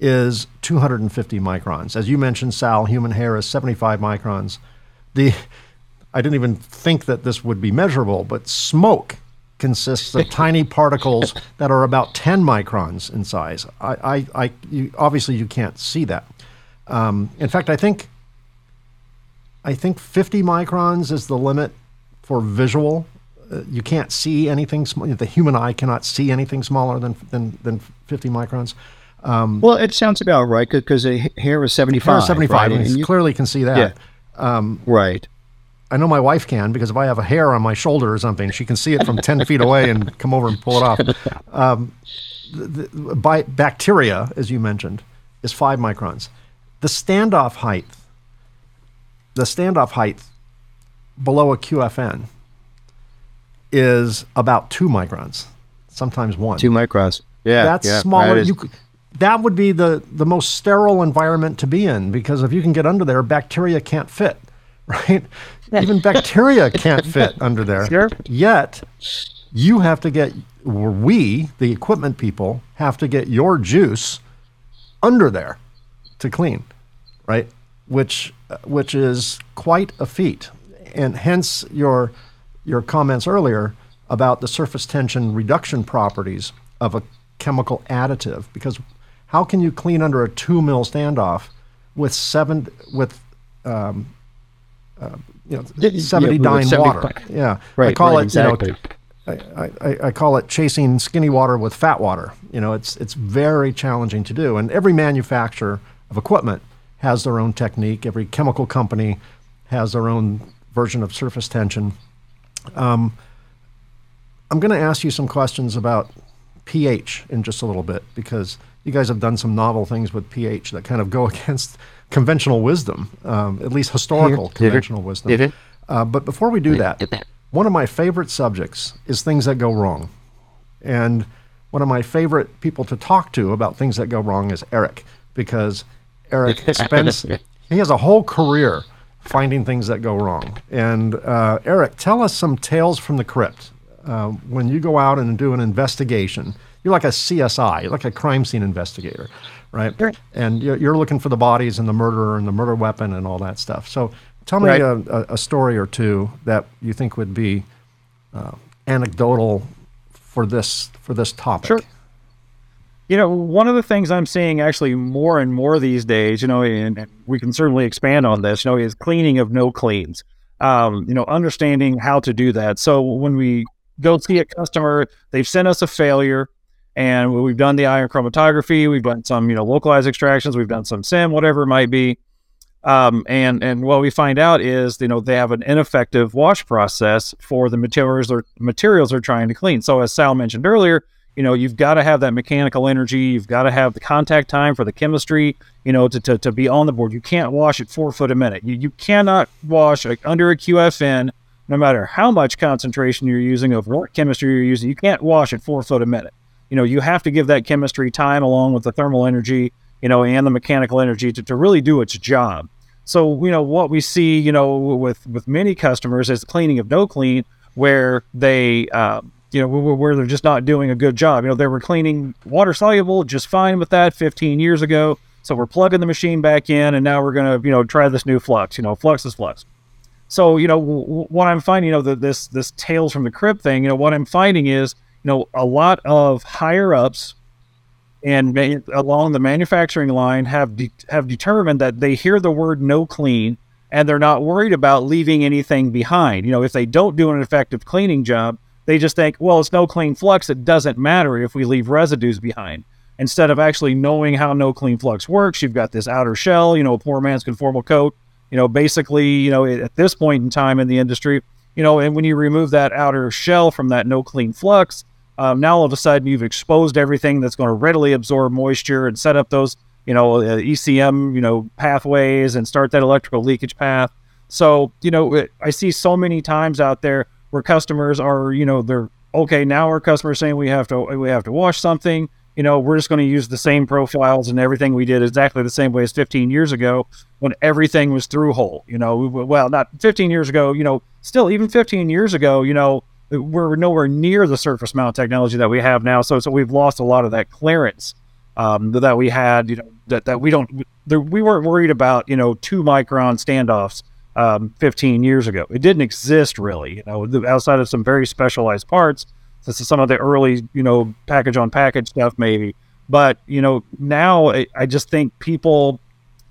is 250 microns. As you mentioned, Sal, human hair is 75 microns. The I didn't even think that this would be measurable, but smoke consists of <laughs> tiny particles that are about 10 microns in size. I, I, I you, obviously you can't see that. Um, in fact, I think I think 50 microns is the limit for visual you can't see anything. Sm- the human eye cannot see anything smaller than than, than 50 microns.
Um, well, it sounds about right because a hair is 75. Hair is
75, right? and, and you clearly can see that.
Yeah. Um, right.
I know my wife can because if I have a hair on my shoulder or something, she can see it from 10 feet away and come over and pull it off. Um, the, the, by bacteria, as you mentioned, is five microns. The standoff height, the standoff height below a QFN is about two microns, sometimes one.
Two microns. Yeah,
that's
yeah,
smaller. That, you, that would be the the most sterile environment to be in because if you can get under there, bacteria can't fit, <laughs> right? Even <laughs> bacteria can't fit under there.
Sure.
Yet, you have to get, or we, the equipment people, have to get your juice under there to clean, right? Which uh, which is quite a feat, and hence your your comments earlier about the surface tension reduction properties of a chemical additive. Because how can you clean under a two mil standoff with seven with um, uh, you know seventy yeah, dyne water? Yeah,
right.
I call
right,
it
exactly.
you know. I, I, I, call it chasing skinny water with fat water. You know, it's it's very challenging to do, and every manufacturer of equipment has their own technique. Every chemical company has their own version of surface tension. Um, I'm going to ask you some questions about pH in just a little bit because you guys have done some novel things with pH that kind of go <laughs> against conventional wisdom, um, at least historical Here, conventional wisdom. Uh, but before we do that, one of my favorite subjects is things that go wrong. And one of my favorite people to talk to about things that go wrong is Eric because Eric <laughs> spends, <laughs> he has a whole career finding things that go wrong. And uh, Eric, tell us some tales from the crypt. Uh, when you go out and do an investigation, you're like a CSI, you're like a crime scene investigator, right? Sure. And you're, you're, looking for the bodies and the murderer and the murder weapon and all that stuff. So tell me right. a, a, story or two that you think would be uh, anecdotal for this for this topic.
Sure. You know, one of the things I'm seeing actually more and more these days, you know, and we can certainly expand on this, you know, is cleaning of no cleans. Um, you know, understanding how to do that. So when we go see a customer, they've sent us a failure, and we've done the ion chromatography, we've done some, you know, localized extractions, we've done some sim, whatever it might be. Um, and and what we find out is, you know, they have an ineffective wash process for the materials or materials they're trying to clean. So as Sal mentioned earlier, you know, you've got to have that mechanical energy. You've got to have the contact time for the chemistry, you know, to, to, to be on the board. You can't wash at four foot a minute. You, you cannot wash like, under a QFN, no matter how much concentration you're using of what chemistry you're using. You can't wash at four foot a minute. You know, you have to give that chemistry time along with the thermal energy, you know, and the mechanical energy to, to really do its job. So, you know, what we see, you know, with, with many customers is cleaning of no clean, where they, uh, you know, where they're just not doing a good job. You know, they were cleaning water soluble just fine with that 15 years ago. So we're plugging the machine back in, and now we're going to, you know, try this new flux. You know, flux is flux. So you know, what I'm finding, you know, the, this this tales from the crypt thing. You know, what I'm finding is, you know, a lot of higher ups and along the manufacturing line have de- have determined that they hear the word no clean and they're not worried about leaving anything behind. You know, if they don't do an effective cleaning job, they just think, well, it's no clean flux. It doesn't matter if we leave residues behind. Instead of actually knowing how no clean flux works, you've got this outer shell, you know, a poor man's conformal coat. You know, basically, you know, at this point in time in the industry, you know, and when you remove that outer shell from that no clean flux, um, now all of a sudden you've exposed everything that's going to readily absorb moisture and set up those, you know, uh, ECM, you know, pathways and start that electrical leakage path. So, you know, I see so many times out there where customers are, you know, they're okay. Now our customers saying we have to we have to wash something. You know, we're just going to use the same profiles and everything we did exactly the same way as 15 years ago when everything was through hole. You know, well, not 15 years ago. You know, still even 15 years ago. You know, we're nowhere near the surface mount technology that we have now. So, so we've lost a lot of that clearance um, that we had. You know, that that we don't. We weren't worried about. You know, two micron standoffs um, 15 years ago. It didn't exist really, you know, outside of some very specialized parts. This is some of the early, you know, package on package stuff maybe. But you know, now I, I just think people,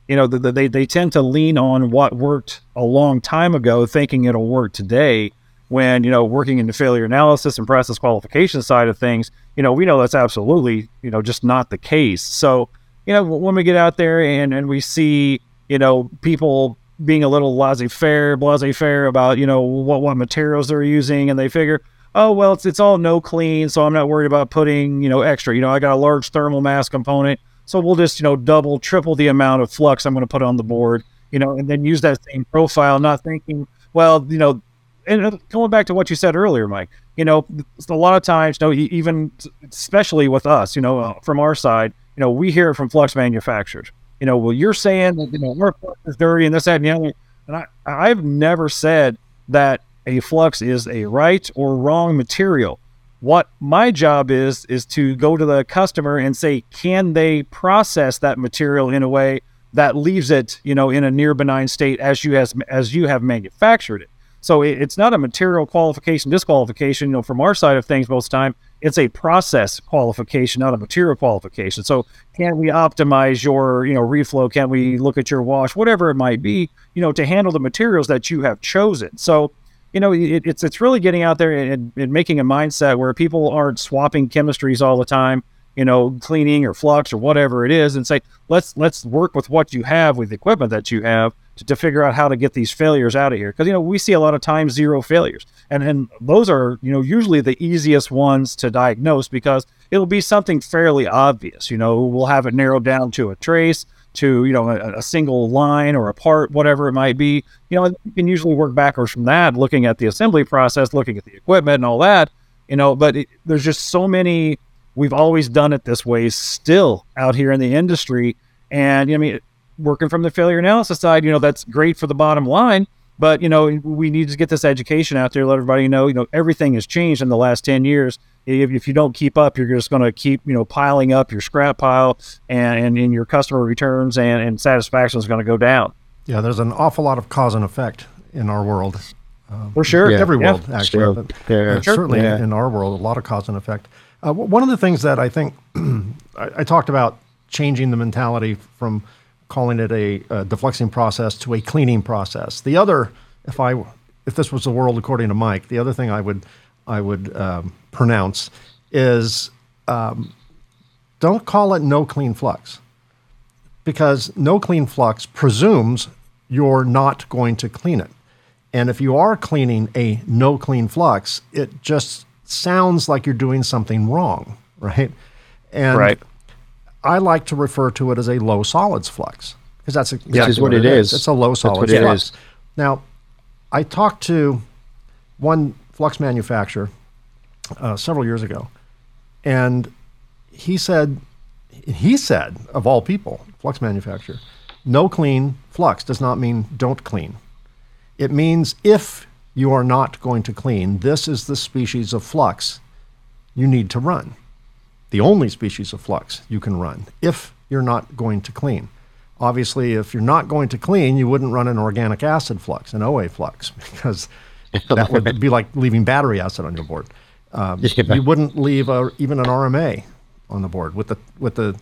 you know, the, they they tend to lean on what worked a long time ago, thinking it'll work today. When you know, working in the failure analysis and process qualification side of things, you know, we know that's absolutely, you know, just not the case. So, you know, when we get out there and and we see, you know, people being a little laissez-faire, laissez-faire about you know what what materials they're using, and they figure, oh well, it's it's all no clean, so I'm not worried about putting you know extra. You know, I got a large thermal mass component, so we'll just you know double, triple the amount of flux I'm going to put on the board. You know, and then use that same profile, not thinking, well, you know, and uh, going back to what you said earlier, Mike, you know, a lot of times, you know, even especially with us, you know, uh, from our side, you know, we hear it from flux manufacturers. You know, well, you're saying that you know our flux is dirty and this, that, and the other. And I, I've never said that a flux is a right or wrong material. What my job is is to go to the customer and say, can they process that material in a way that leaves it, you know, in a near benign state as you as as you have manufactured it. So it, it's not a material qualification disqualification. You know, from our side of things, most of the time it's a process qualification, not a material qualification. So can we optimize your, you know, reflow? Can we look at your wash, whatever it might be, you know, to handle the materials that you have chosen? So you know, it, it's it's really getting out there and, and, making a mindset where people aren't swapping chemistries all the time, you know, cleaning or flux or whatever it is, and say let's let's work with what you have with the equipment that you have to, to figure out how to get these failures out of here. Because you know we see a lot of times zero failures, and and those are you know usually the easiest ones to diagnose because it'll be something fairly obvious. You know, we'll have it narrowed down to a trace to you know a, a, single line or a part, whatever it might be. You know, you can usually work backwards from that, looking at the assembly process, looking at the equipment and all that. You know, but it, there's just so many. We've always done it this way, still out here in the industry, and you know, I mean, working from the failure analysis side, you know, that's great for the bottom line. But you know, we need to get this education out there, let everybody know. You know, everything has changed in the last ten years if, if you don't keep up, you're just going to keep, you know, piling up your scrap pile and, and, and your customer returns and, and satisfaction is going to go down.
Yeah, there's an awful lot of cause and effect in our world.
Um, For sure.
Yeah. Every world, yeah. actually. Sure. But, yeah. Certainly yeah. in our world, a lot of cause and effect. Uh, one of the things that I think <clears throat> I, I, talked about changing the mentality from calling it a, a defluxing process to a cleaning process. The other, if I if this was the world according to Mike, the other thing I would I would um, pronounce is um, don't call it no clean flux because no clean flux presumes you're not going to clean it. And if you are cleaning a no clean flux, it just sounds like you're doing something wrong, <laughs> right? And
right.
I like to refer to it as a low solids flux because that's
exactly yeah, what, what it is.
is. It's a low solids flux. Now, I talked to one flux manufacturer uh, several years ago, and he said, he said of all people, flux manufacturer, no clean flux does not mean don't clean. It means if you are not going to clean, this is the species of flux you need to run. The only species of flux you can run if you're not going to clean. Obviously, if you're not going to clean, you wouldn't run an organic acid flux, an OA flux, <laughs> because that would be like leaving battery acid on your board. Um. <laughs> You wouldn't leave a, even an RMA on the board with the with the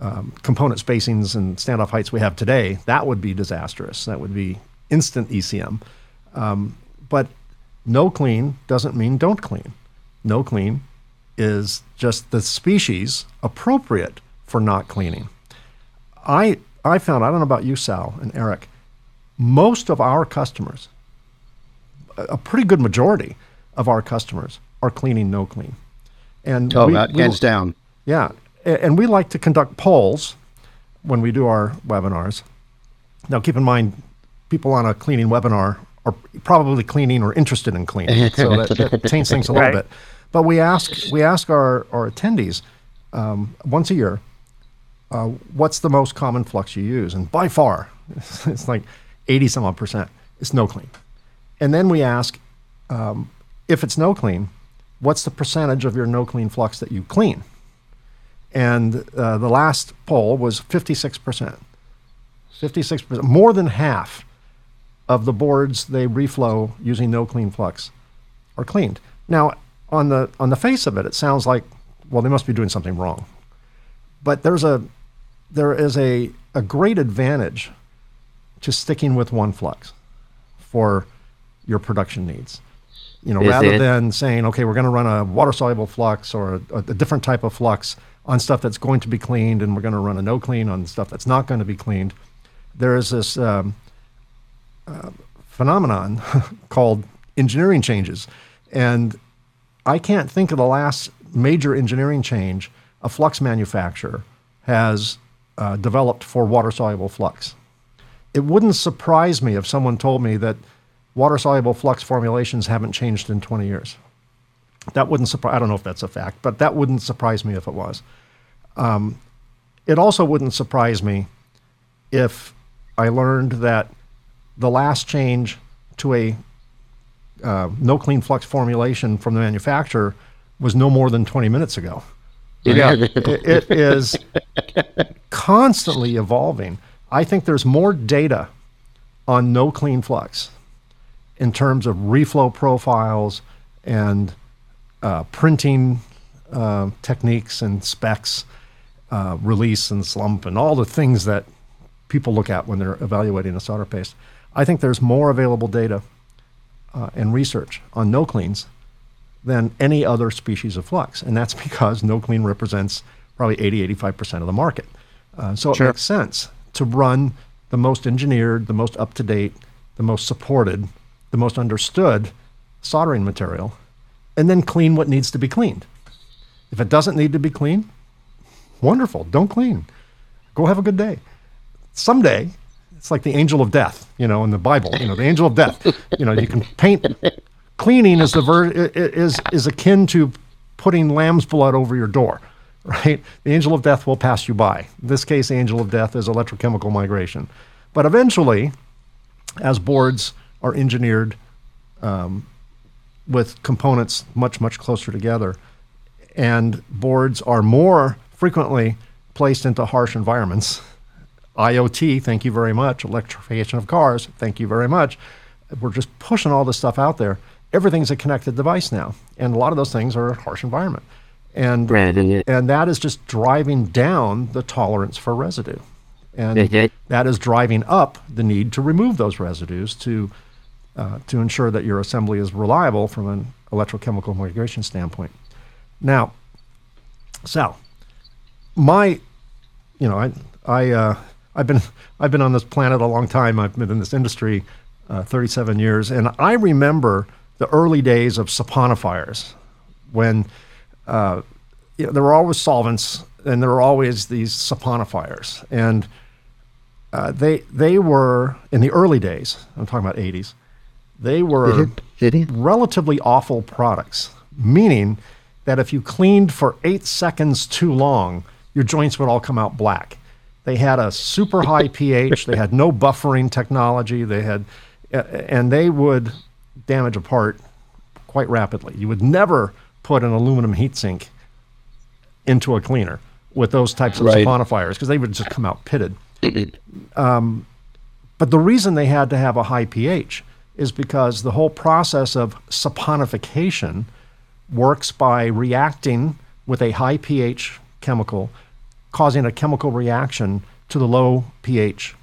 um, component spacings and standoff heights we have today. That would be disastrous. That would be instant ECM. Um, but no clean doesn't mean don't clean. No clean is just the species appropriate for not cleaning. I I found I don't know about you, Sal and Eric. Most of our customers a pretty good majority of our customers are cleaning no clean.
And oh, we, that we, hands down.
Yeah, and we like to conduct polls when we do our webinars. Now, keep in mind, people on a cleaning webinar are probably cleaning or interested in cleaning, so that, that <laughs> changes things a little right. bit. But we ask we ask our, our attendees um, once a year, uh, what's the most common flux you use? And by far, <laughs> it's like eighty some odd percent. It's no clean. And then we ask um, if it's no clean, what's the percentage of your no clean flux that you clean? And uh, the last poll was 56%. 56%, more than half of the boards they reflow using no clean flux are cleaned. Now, on the on the face of it, it sounds like well they must be doing something wrong. But there's a there is a, a great advantage to sticking with one flux for your production needs. You know, Is rather it? than saying, okay, we're going to run a water soluble flux or a, a, different type of flux on stuff that's going to be cleaned, and we're going to run a no clean on stuff that's not going to be cleaned. There is this um, uh, phenomenon <laughs> called engineering changes, and I can't think of the last major engineering change a flux manufacturer has uh, developed for water soluble flux. It wouldn't surprise me if someone told me that water soluble flux formulations haven't changed in 20 years. That wouldn't surprise. I don't know if that's a fact, but that wouldn't surprise me if it was. Um, it also wouldn't surprise me if I learned that the last change to a uh, no clean flux formulation from the manufacturer was no more than 20 minutes ago. Yeah, it, it is constantly evolving. I think there's more data on no clean flux in terms of reflow profiles and uh, printing uh, techniques and specs, uh, release and slump, and all the things that people look at when they're evaluating a solder paste. I think there's more available data uh, and research on no cleans than any other species of flux. And that's <laughs> because no clean represents probably 80, 85% of the market. Uh, so sure. it makes sense to run the most engineered, the most up to date, the most supported, the most understood soldering material, and then clean what needs to be cleaned. If it doesn't need to be cleaned, wonderful, don't clean. Go have a good day. Someday, it's like the angel of death, you know, in the Bible. You know, the angel of death. You know, you can paint. Cleaning is the ver- is is akin to putting lamb's blood over your door, <laughs> right? The angel of death will pass you by. In this case, angel of death is electrochemical migration, but eventually, as boards are engineered um, with components much much closer together, and boards are more frequently placed into harsh environments <laughs> IoT, thank you very much. Electrification of cars, thank you very much. We're just pushing all this stuff out there. Everything's a connected device now, and a lot of those things are a harsh environment, and and that is just driving down the tolerance for residue, and that is driving up the need to remove those residues to uh, to ensure that your assembly is reliable from an electrochemical migration standpoint. Now, Sal, my, you know, I I. Uh, I've been <laughs> I've been on this planet a long time. I've been in this industry uh, 37 years, and I remember the early days of saponifiers when uh, you know, there were always solvents and there were always these saponifiers, and uh, they they were in the early days. I'm talking about 80s. They were relatively awful products, meaning that if you cleaned for eight seconds too long, your joints would all come out black. They had a super high pH. They had no buffering technology. They had, and they would damage a part quite rapidly. You would never put an aluminum heatsink into a cleaner with those types of right. saponifiers because they would just come out pitted. um, but the reason they had to have a high pH is because the whole process of saponification works by reacting with a high pH chemical causing a chemical reaction to the low pH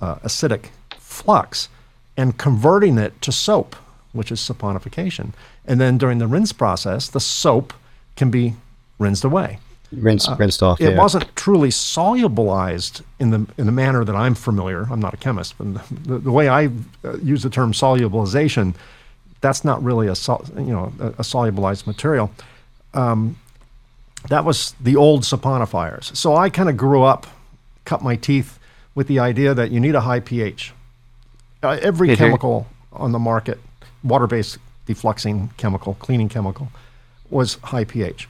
uh, acidic flux and converting it to soap, which is saponification. And then during the rinse process, the soap can be rinsed away.
Rinsed, uh, rinsed off.
It
yeah.
wasn't truly solubilized in the in the manner that I'm familiar. I'm not a chemist, but the, the way I uh, use the term solubilization, that's not really a you know a, a solubilized material. Um, that was the old saponifiers. So I kind of grew up, cut my teeth with the idea that you need a high pH. Uh, every mm-hmm. chemical on the market, water based defluxing chemical, cleaning chemical, was high pH.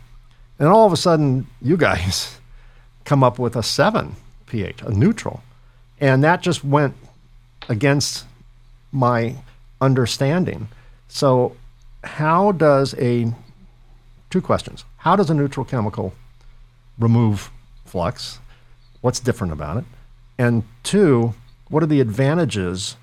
And all of a sudden, you guys <laughs> come up with a 7 pH, a neutral. And that just went against my understanding. So, how does a two questions how does a neutral chemical remove flux? What's different about it? And two, what are the advantages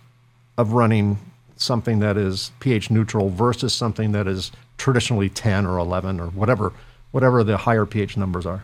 of running something that is pH neutral versus something that is traditionally 10 or 11 or whatever whatever the higher pH numbers are?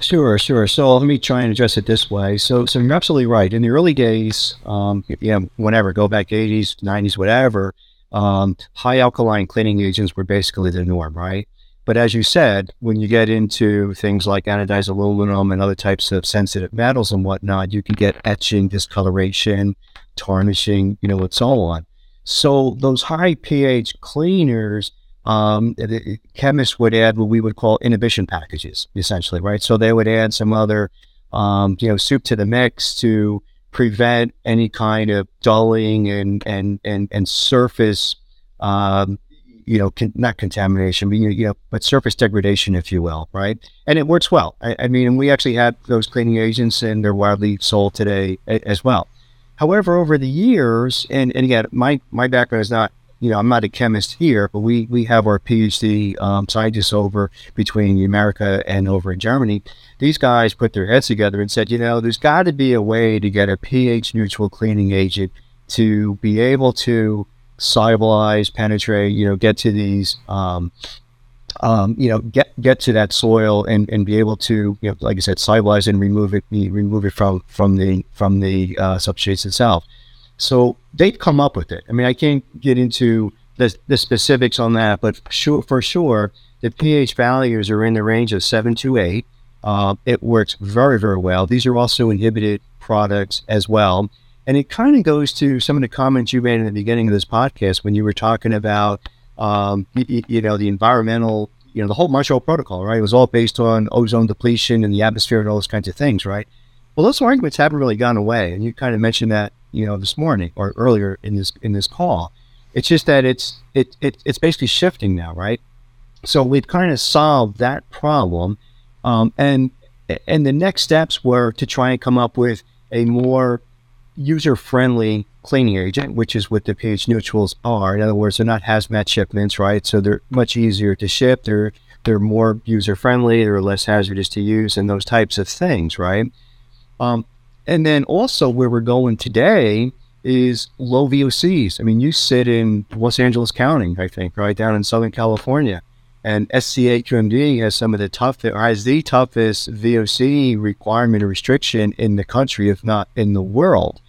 Sure, sure. So let me try and address it this way. So, so you're absolutely right. In the early days, um, yeah, whenever, go back 80s, 90s, whatever, um, high alkaline cleaning agents were basically the norm, right? But as you said, when you get into things like anodized aluminum and other types of sensitive metals and whatnot, you can get etching, discoloration, tarnishing, you know, and so on. So those high pH cleaners um, the chemists would add what we would call inhibition packages, essentially, right? So they would add some other, um, you know, soup to the mix to prevent any kind of dulling and and and and surface, um, you know, con- not contamination, but you know, but surface degradation, if you will, right? And it works well. I, I mean, we actually have those cleaning agents, and they're widely sold today a- as well. However, over the years, and, and again, my, my background is not, you know, I'm not a chemist here, but we, we have our PhD um, scientists over between America and over in Germany. These guys put their heads together and said, you know, there's got to be a way to get a pH neutral cleaning agent to be able to solubilize, penetrate, you know, get to these um, um, you know, get get to that soil and, and be able to, you know, like I said, solubilize and remove it, remove it from from the from the uh, substrates itself. So they've come up with it. I mean, I can't get into the, the specifics on that, but sure for sure, the pH values are in the range of seven to eight. Uh, it works very very well. These are also inhibited products as well, and it kind of goes to some of the comments you made in the beginning of this podcast when you were talking about um, you, you, know, the environmental, you know, the whole Montreal Protocol, right? It was all based on ozone depletion and the atmosphere and all those kinds of things, right? Well, those arguments haven't really gone away, and you kind of mentioned that, you know, this morning or earlier in this in this call. It's just that it's it, it it's basically shifting now, right? So we've kind of solved that problem, um, and and the next steps were to try and come up with a more user friendly cleaning agent, which is what the pH neutrals are. In other words, they're not hazmat shipments, right? So they're much easier to ship. They're they're more user friendly. They're less hazardous to use, and those types of things, right? Um, and then also where we're going today is low VOCs. I mean, you sit in Los Angeles County, I think, right down in Southern California, and SCA-QMD has some of the toughest, or has the toughest VOC requirement or restriction in the country, if not in the world.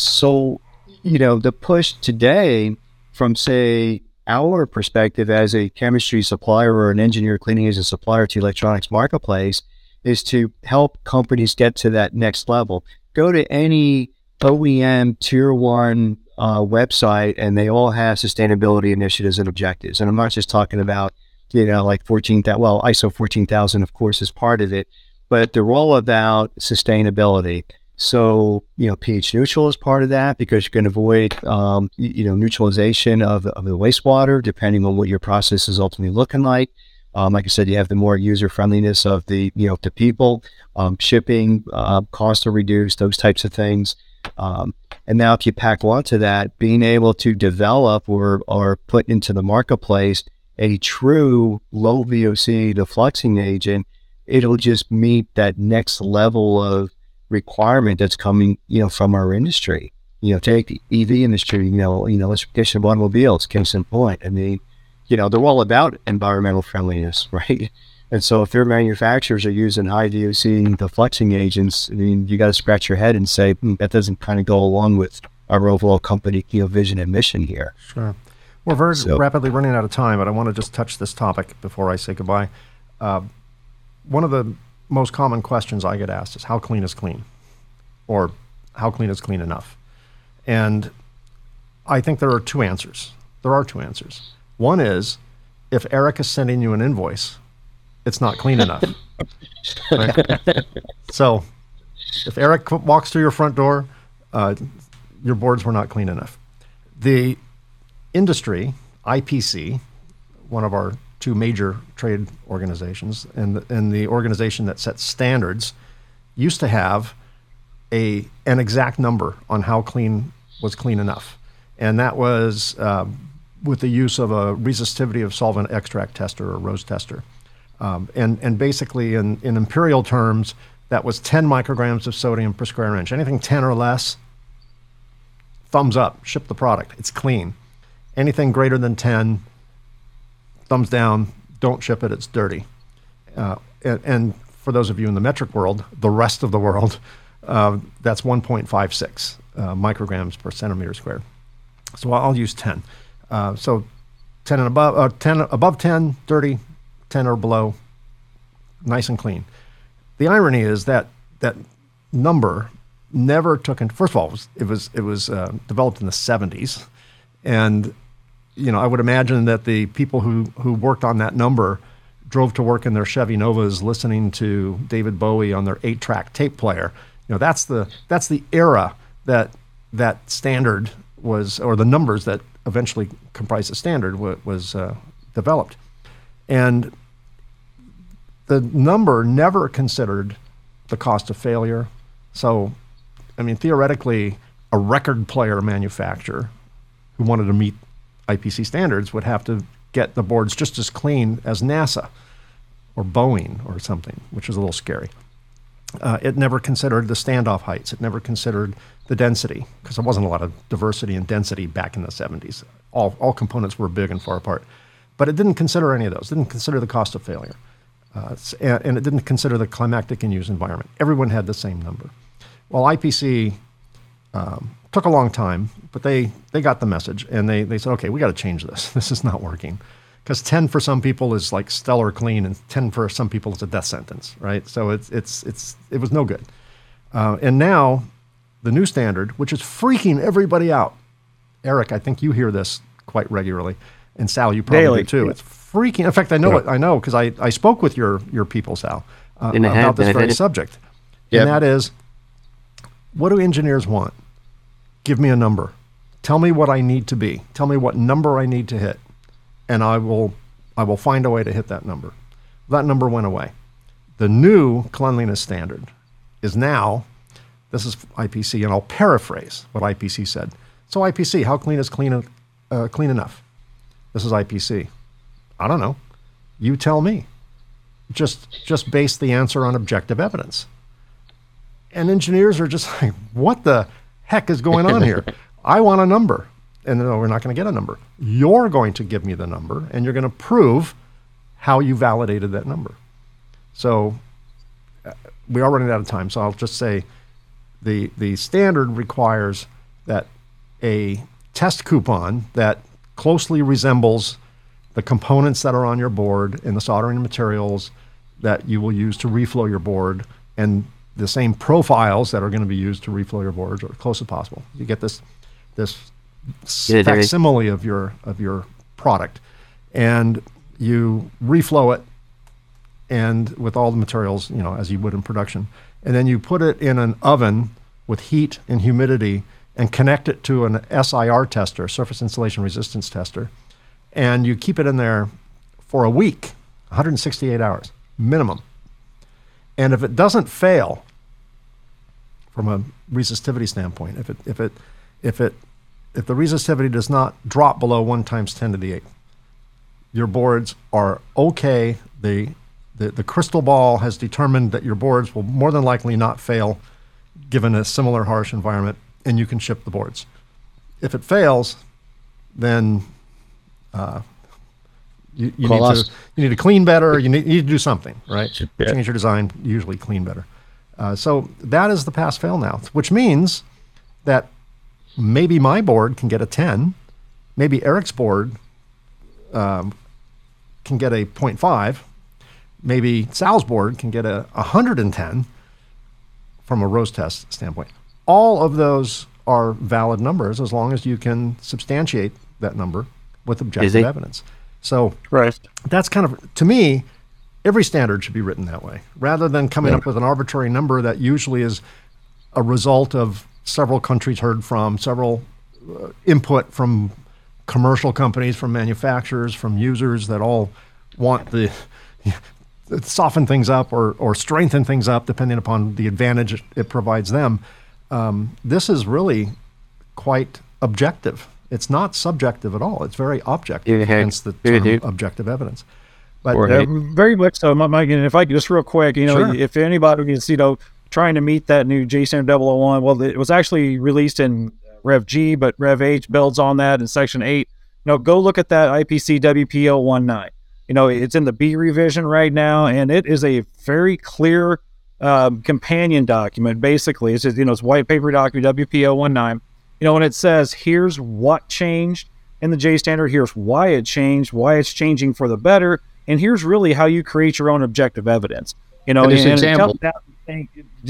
So, you know, the push today from, say, our perspective as a chemistry supplier or an engineer cleaning as a supplier to electronics marketplace is to help companies get to that next level. Go to any OEM tier one uh, website and they all have sustainability initiatives and objectives. And I'm not just talking about, you know, like 14,000, well, ISO 14,000, of course, is part of it, but they're all about sustainability. So, you know, pH neutral is part of that because you can avoid, um, you know, neutralization of, of the wastewater depending on what your process is ultimately looking like. Um, like I said, you have the more user friendliness of the, you know, the people, um, shipping, uh, costs are reduced, those types of things. Um, and now if you pack onto that, being able to develop or, or put into the marketplace a true low VOC defluxing agent, it'll just meet that next level of requirement that's coming, you know, from our industry. You know, take the EV industry, you know, you know, electrification of automobiles, case in point. I mean, you know, they're all about environmental friendliness, <laughs> right? And so if their manufacturers are using high VOC defluxing agents, I mean, you got to scratch your head and say mm, that doesn't kind of go along with our overall company you know, vision and mission here.
Sure. We're very so, rapidly running out of time, but I want to just touch this topic before I say goodbye. Uh, one of the most common questions I get asked is how clean is clean? Or how clean is clean enough? And I think there are two answers. There are two answers. One is if Eric is sending you an invoice, it's not clean enough. <laughs> right? So if Eric walks through your front door, uh, your boards were not clean enough. The industry, IPC, one of our two major trade organizations, and and the organization that sets standards used to have a an exact number on how clean was clean enough, and that was uh, with the use of a resistivity of solvent extract tester or ROSE tester, um, and and basically in in imperial terms that was 10 micrograms of sodium per square inch. Anything 10 or less, thumbs up, ship the product. It's clean. Anything greater than 10, thumbs down, don't ship it, it's dirty. Uh, and, and, for those of you in the metric world, the rest of the world, uh, that's 1.56 uh, micrograms per centimeter squared. So I'll use 10. Uh, so 10 and above, uh, 10 above 10, dirty, 10 or below, nice and clean. The irony is that that number never took in. First of all, it was it was, it was uh, developed in the 70s, and you know, I would imagine that the people who who worked on that number drove to work in their Chevy Novas, listening to David Bowie on their eight-track tape player. You know, that's the that's the era that that standard was, or the numbers that eventually comprised the standard was uh, developed, and the number never considered the cost of failure. So, I mean, theoretically, a record player manufacturer who wanted to meet IPC standards would have to get the boards just as clean as NASA or Boeing or something, which is a little scary. Uh, it never considered the standoff heights. It never considered the density because there wasn't a lot of diversity and density back in the 70s. All, all components were big and far apart. But it didn't consider any of those. It didn't consider the cost of failure. Uh, and, and, it didn't consider the climactic in use environment. Everyone had the same number. Well, IPC um, took a long time, but they, they got the message and they, they said, okay, we got to change this. <laughs> This is not working. Because 10 for some people is like stellar clean, and 10 for some people is a death sentence, right? So it's, it's, it's, it was no good. Uh, and now the new standard, which is freaking everybody out. Eric, I think you hear this quite regularly, and Sal, you probably Daily. do too. It's freaking. In fact, I know yeah. it. I know because I, I spoke with your your people, Sal, uh, about this very subject, yep. and that is, what do engineers want? Give me a number. Tell me what I need to be. Tell me what number I need to hit, and I will I will find a way to hit that number. That number went away. The new cleanliness standard is now this is IPC, and I'll paraphrase what IPC said. So IPC, how clean is clean, uh, clean enough? This is IPC. I don't know. You tell me. Just just base the answer on objective evidence. And engineers are just <laughs> like, what the heck is going on here? <laughs> I want a number. And no, we're not going to get a number. You're going to give me the number, and you're going to prove how you validated that number. So uh, we are running out of time. So I'll just say the the standard requires that a test coupon that closely resembles the components that are on your board and the soldering materials that you will use to reflow your board and the same profiles that are going to be used to reflow your boards are close as possible. You get this this facsimile of your of your product. And you reflow it and with all the materials, you know, as you would in production. And then you put it in an oven with heat and humidity and connect it to an SIR tester, surface insulation resistance tester, and you keep it in there for a week, 168 hours minimum. And if it doesn't fail from a resistivity standpoint, if it if it if it if the resistivity does not drop below 1 times 10 to the 8, your boards are okay. They the, the crystal ball has determined that your boards will more than likely not fail given a similar harsh environment, and you can ship the boards. If it fails, then uh, you, you need to you need to clean better. You need, you need to do something, right? Yeah. Change your design. Usually clean better. Uh, so that is the pass fail now, which means that maybe my board can get a 10, maybe Eric's board um, can get a 0.5, maybe Sal's board can get a 110 from a rose test standpoint. All of those are valid numbers as long as you can substantiate that number with objective evidence. So
right.
that's kind of, to me, every standard should be written that way rather than coming yeah. up with an arbitrary number that usually is a result of several countries heard from, several uh, input from commercial companies, from manufacturers, from users that all want the <laughs> soften things up or, or strengthen things up depending upon the advantage it provides them. Um, this is really quite objective. It's not subjective at all. It's very objective, hence the term objective evidence.
But uh, very much so, Mike. And if I just real quick, you know, sure. if anybody is, you know, trying to meet that new J standard 001, well, it was actually released in Rev G, but Rev H builds on that in Section 8. You know, go look at that IPC WP 019 you know, it's in the B revision right now, and it is a very clear um, companion document. Basically, it's just, you know, it's white paper document WP019. You know, and it says here's what changed in the J standard, here's why it changed, why it's changing for the better, and here's really how you create your own objective evidence. You know, and, and example.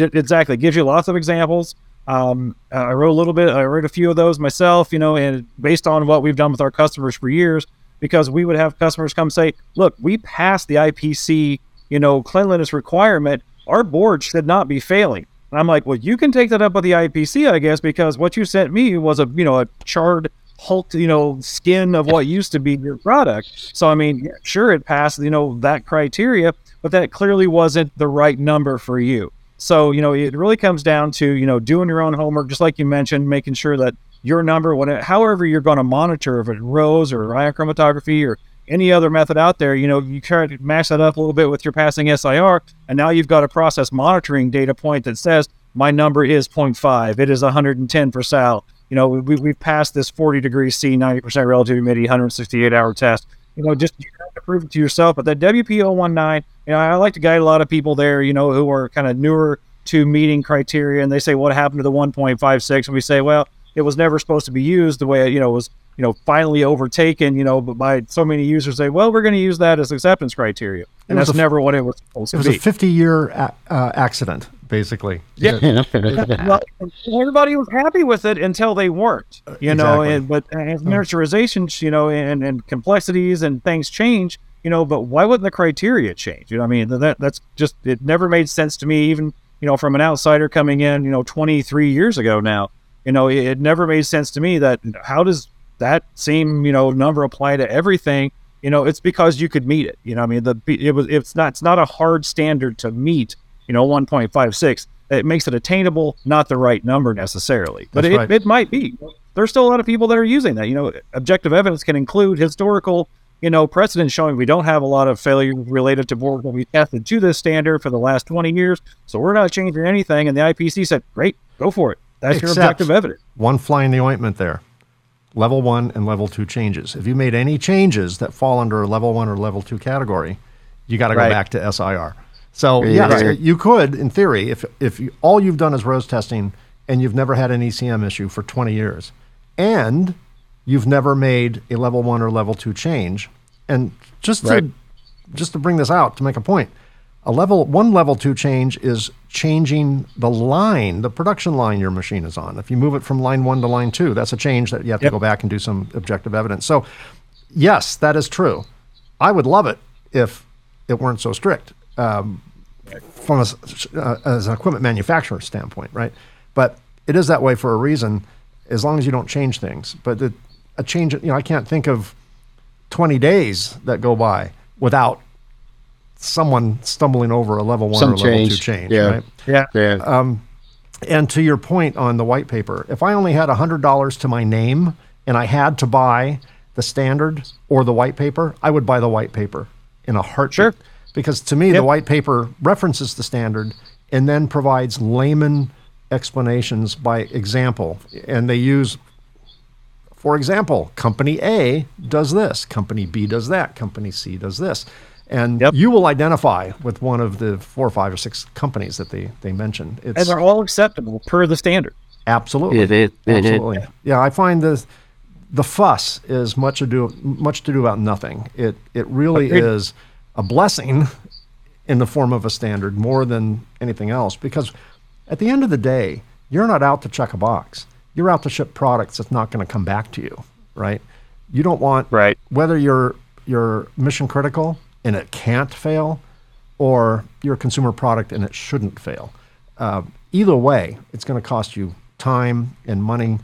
Exactly gives you lots of examples. Um, I wrote a little bit. I wrote a few of those myself, you know, and based on what we've done with our customers for years, because we would have customers come say, "Look, we passed the IPC, you know, cleanliness requirement. Our board should not be failing." And I'm like, "Well, you can take that up with the IPC, I guess, because what you sent me was a, you know, a charred hulk, you know, skin of what used to be your product. So I mean, sure, it passed, you know, that criteria, but that clearly wasn't the right number for you." So, you know, it really comes down to, you know, doing your own homework, just like you mentioned, making sure that your number, whatever, however you're going to monitor, if it's ROSE or ion chromatography or any other method out there, you know, you try to mash that up a little bit with your passing SIR, and now you've got a process monitoring data point that says my number is 0.5, it is 110 for sal. You know, we, we've passed this 40 degrees C, 90% relative humidity, 168 hour test. You know, just you have to prove it to yourself. But that WP019, you know, I like to guide a lot of people there, you know, who are kind of newer to meeting criteria, and they say, "What happened to the 1.56?" And we say, "Well, it was never supposed to be used the way it, you know was you know finally overtaken, you know, but by so many users say, well, we're going to use that as acceptance criteria, and that's a, never what it was supposed
to
be.
It was a 50 year a- uh, accident, basically.
Yeah, <laughs> well, everybody was happy with it until they weren't, you know. Exactly. And but as hmm. miniaturizations, you know, and, and complexities and things change, you know, but why wouldn't the criteria change? You know, I mean, that that's just it never made sense to me, even you know, from an outsider coming in, you know, 23 years ago now. You know, it, it never made sense to me that how does that same you know number apply to everything? You know, it's because you could meet it. You know, I mean, the it was it's not it's not a hard standard to meet. You know, 1.56. It makes it attainable, not the right number necessarily, but it, right. it might be. There's still a lot of people that are using that. You know, objective evidence can include historical you know, precedent showing we don't have a lot of failure related to boards that we tested to this standard for the last 20 years. So we're not changing anything. And the IPC said, great, go for it. That's Except your objective evidence.
One fly in the ointment there. Level one and level two changes. If you made any changes that fall under a level one or level two category, you got to go right. back to SIR. So yeah, right. you could, in theory, if if you, all you've done is ROSE testing and you've never had an ECM issue for 20 years, and you've never made a level one or level two change. And just right. to just to bring this out to make a point, a level one level two change is changing the line, the production line your machine is on. If you move it from line one to line two, that's a change that you have to go back and do some objective evidence. So, yes, that is true. I would love it if it weren't so strict um, from a, uh, as an equipment manufacturer standpoint, right? But it is that way for a reason, as long as you don't change things. But the, a change. You know, I can't think of 20 days that go by without someone stumbling over a level one Some or change. level two change.
Yeah.
Right?
Yeah. yeah. Um,
and to your point on the white paper, if I only had $100 to my name and I had to buy the standard or the white paper, I would buy the white paper in a heartbeat.
Sure.
Because to me, yep. the white paper references the standard and then provides layman explanations by example. And they use for example, company A does this, company B does that, company C does this. And yep. you will identify with one of the four or five or six companies that they, they mentioned.
It's, and they're all acceptable per the standard.
Absolutely. It is. Absolutely. Yeah, I find the the fuss is much ado much to do about nothing. It it really Agreed. is a blessing in the form of a standard more than anything else because at the end of the day, you're not out to check a box you're out to ship products that's not going to come back to you, right? You don't want
right
whether you're you're mission critical and it can't fail, or you're a consumer product and it shouldn't fail. Uh, either way, it's going to cost you time and money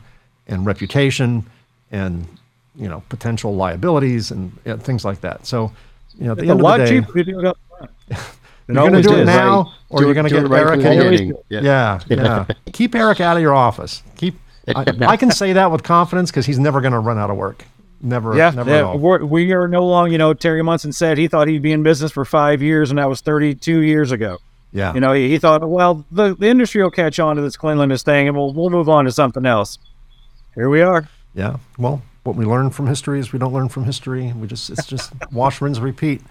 and reputation and you know potential liabilities and, and things like that. So you know, at the it's end of the day, you're going to do it now, right. or do you're going to get right Eric. Yeah. Yeah, yeah. Keep Eric out of your office. Keep I, <laughs> I, can say that with confidence because he's never going to run out of work. Never.
Yeah,
never
yeah. We're, we are no longer. You know, Terry Munson said he thought he'd be in business for five years, and that was 32 years ago.
Yeah.
You know, he, he thought, well, the, the industry will catch on to this cleanliness thing, and we'll we'll move on to something else. Here we are.
Yeah. Well, what we learn from history is we don't learn from history. We just it's just <laughs> wash, rinse, repeat.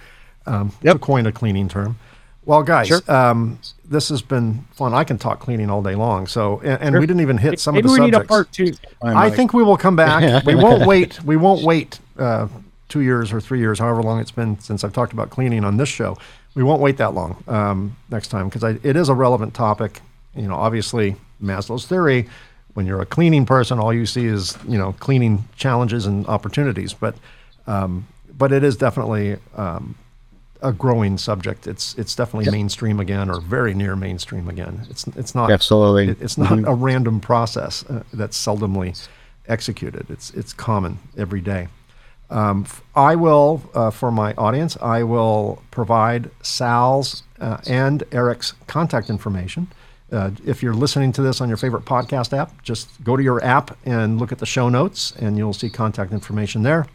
Um, yep. To coin a cleaning term. Well, guys, sure. um, this has been fun. I can talk cleaning all day long. So, and, and sure. we didn't even hit some Maybe of the we subjects. Need a part two. I think we will come back. <laughs> we won't wait. We won't wait uh, two years or three years, however long it's been since I've talked about cleaning on this show. We won't wait that long um, next time because it is a relevant topic. You know, obviously Maslow's theory, when you're a cleaning person, all you see is you know cleaning challenges and opportunities. But um, but it is definitely um, a growing subject. It's it's definitely yep. mainstream again, or very near mainstream again. It's it's not
absolutely.
It, it's not mm-hmm. a random process uh, that's seldomly executed. It's it's common every day. Um, I will, uh, for my audience, I will provide Sal's uh, and Eric's contact information. Uh, if you're listening to this on your favorite podcast app, just go to your app and look at the show notes, and you'll see contact information there.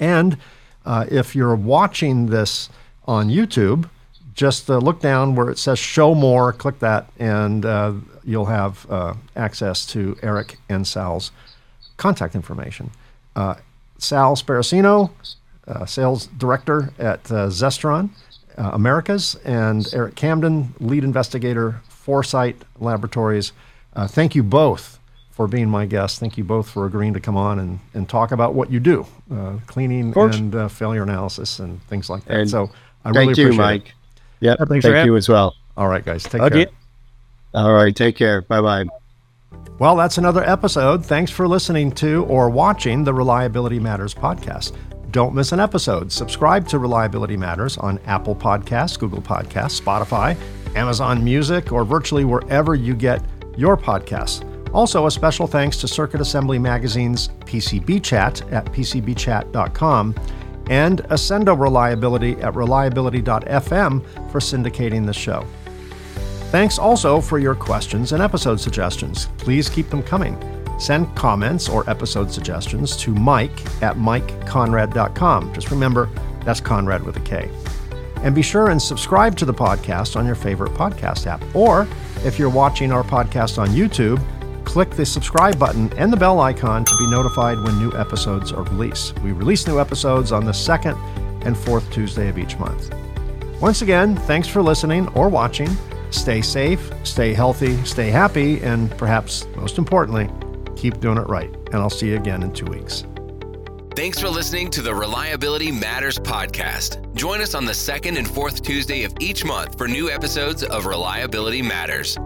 And uh, if you're watching this on YouTube, just uh, look down where it says show more, click that, and uh, you'll have uh, access to Eric and Sal's contact information. Sal Sparacino, sales director at Zestron Americas, and Eric Camden, lead investigator, Foresite Laboratories. Uh, thank you both for being my guests. Thank you both for agreeing to come on and, and talk about what you do, uh, cleaning and uh, failure analysis and things like that. And so I
Thank
really
you, Mike.
It.
Yep. Thank you as well.
All right, guys. Take okay. care.
All right. Take care. Bye bye.
Well, that's another episode. Thanks for listening to or watching the Reliability Matters podcast. Don't miss an episode. Subscribe to Reliability Matters on Apple Podcasts, Google Podcasts, Spotify, Amazon Music, or virtually wherever you get your podcasts. Also, a special thanks to Circuit Assembly Magazine's PCB Chat at PCBchat.com and Accendo Reliability at reliability.fm for syndicating the show. Thanks also for your questions and episode suggestions. Please keep them coming. Send comments or episode suggestions to mike at mikekonrad.com. Just remember, that's Konrad with a K. And be sure and subscribe to the podcast on your favorite podcast app. Or if you're watching our podcast on YouTube, click the subscribe button and the bell icon to be notified when new episodes are released. We release new episodes on the second and fourth Tuesday of each month. Once again, thanks for listening or watching. Stay safe, stay healthy, stay happy, and perhaps most importantly, keep doing it right. And I'll see you again in two weeks.
Thanks for listening to the Reliability Matters podcast. Join us on the second and fourth Tuesday of each month for new episodes of Reliability Matters.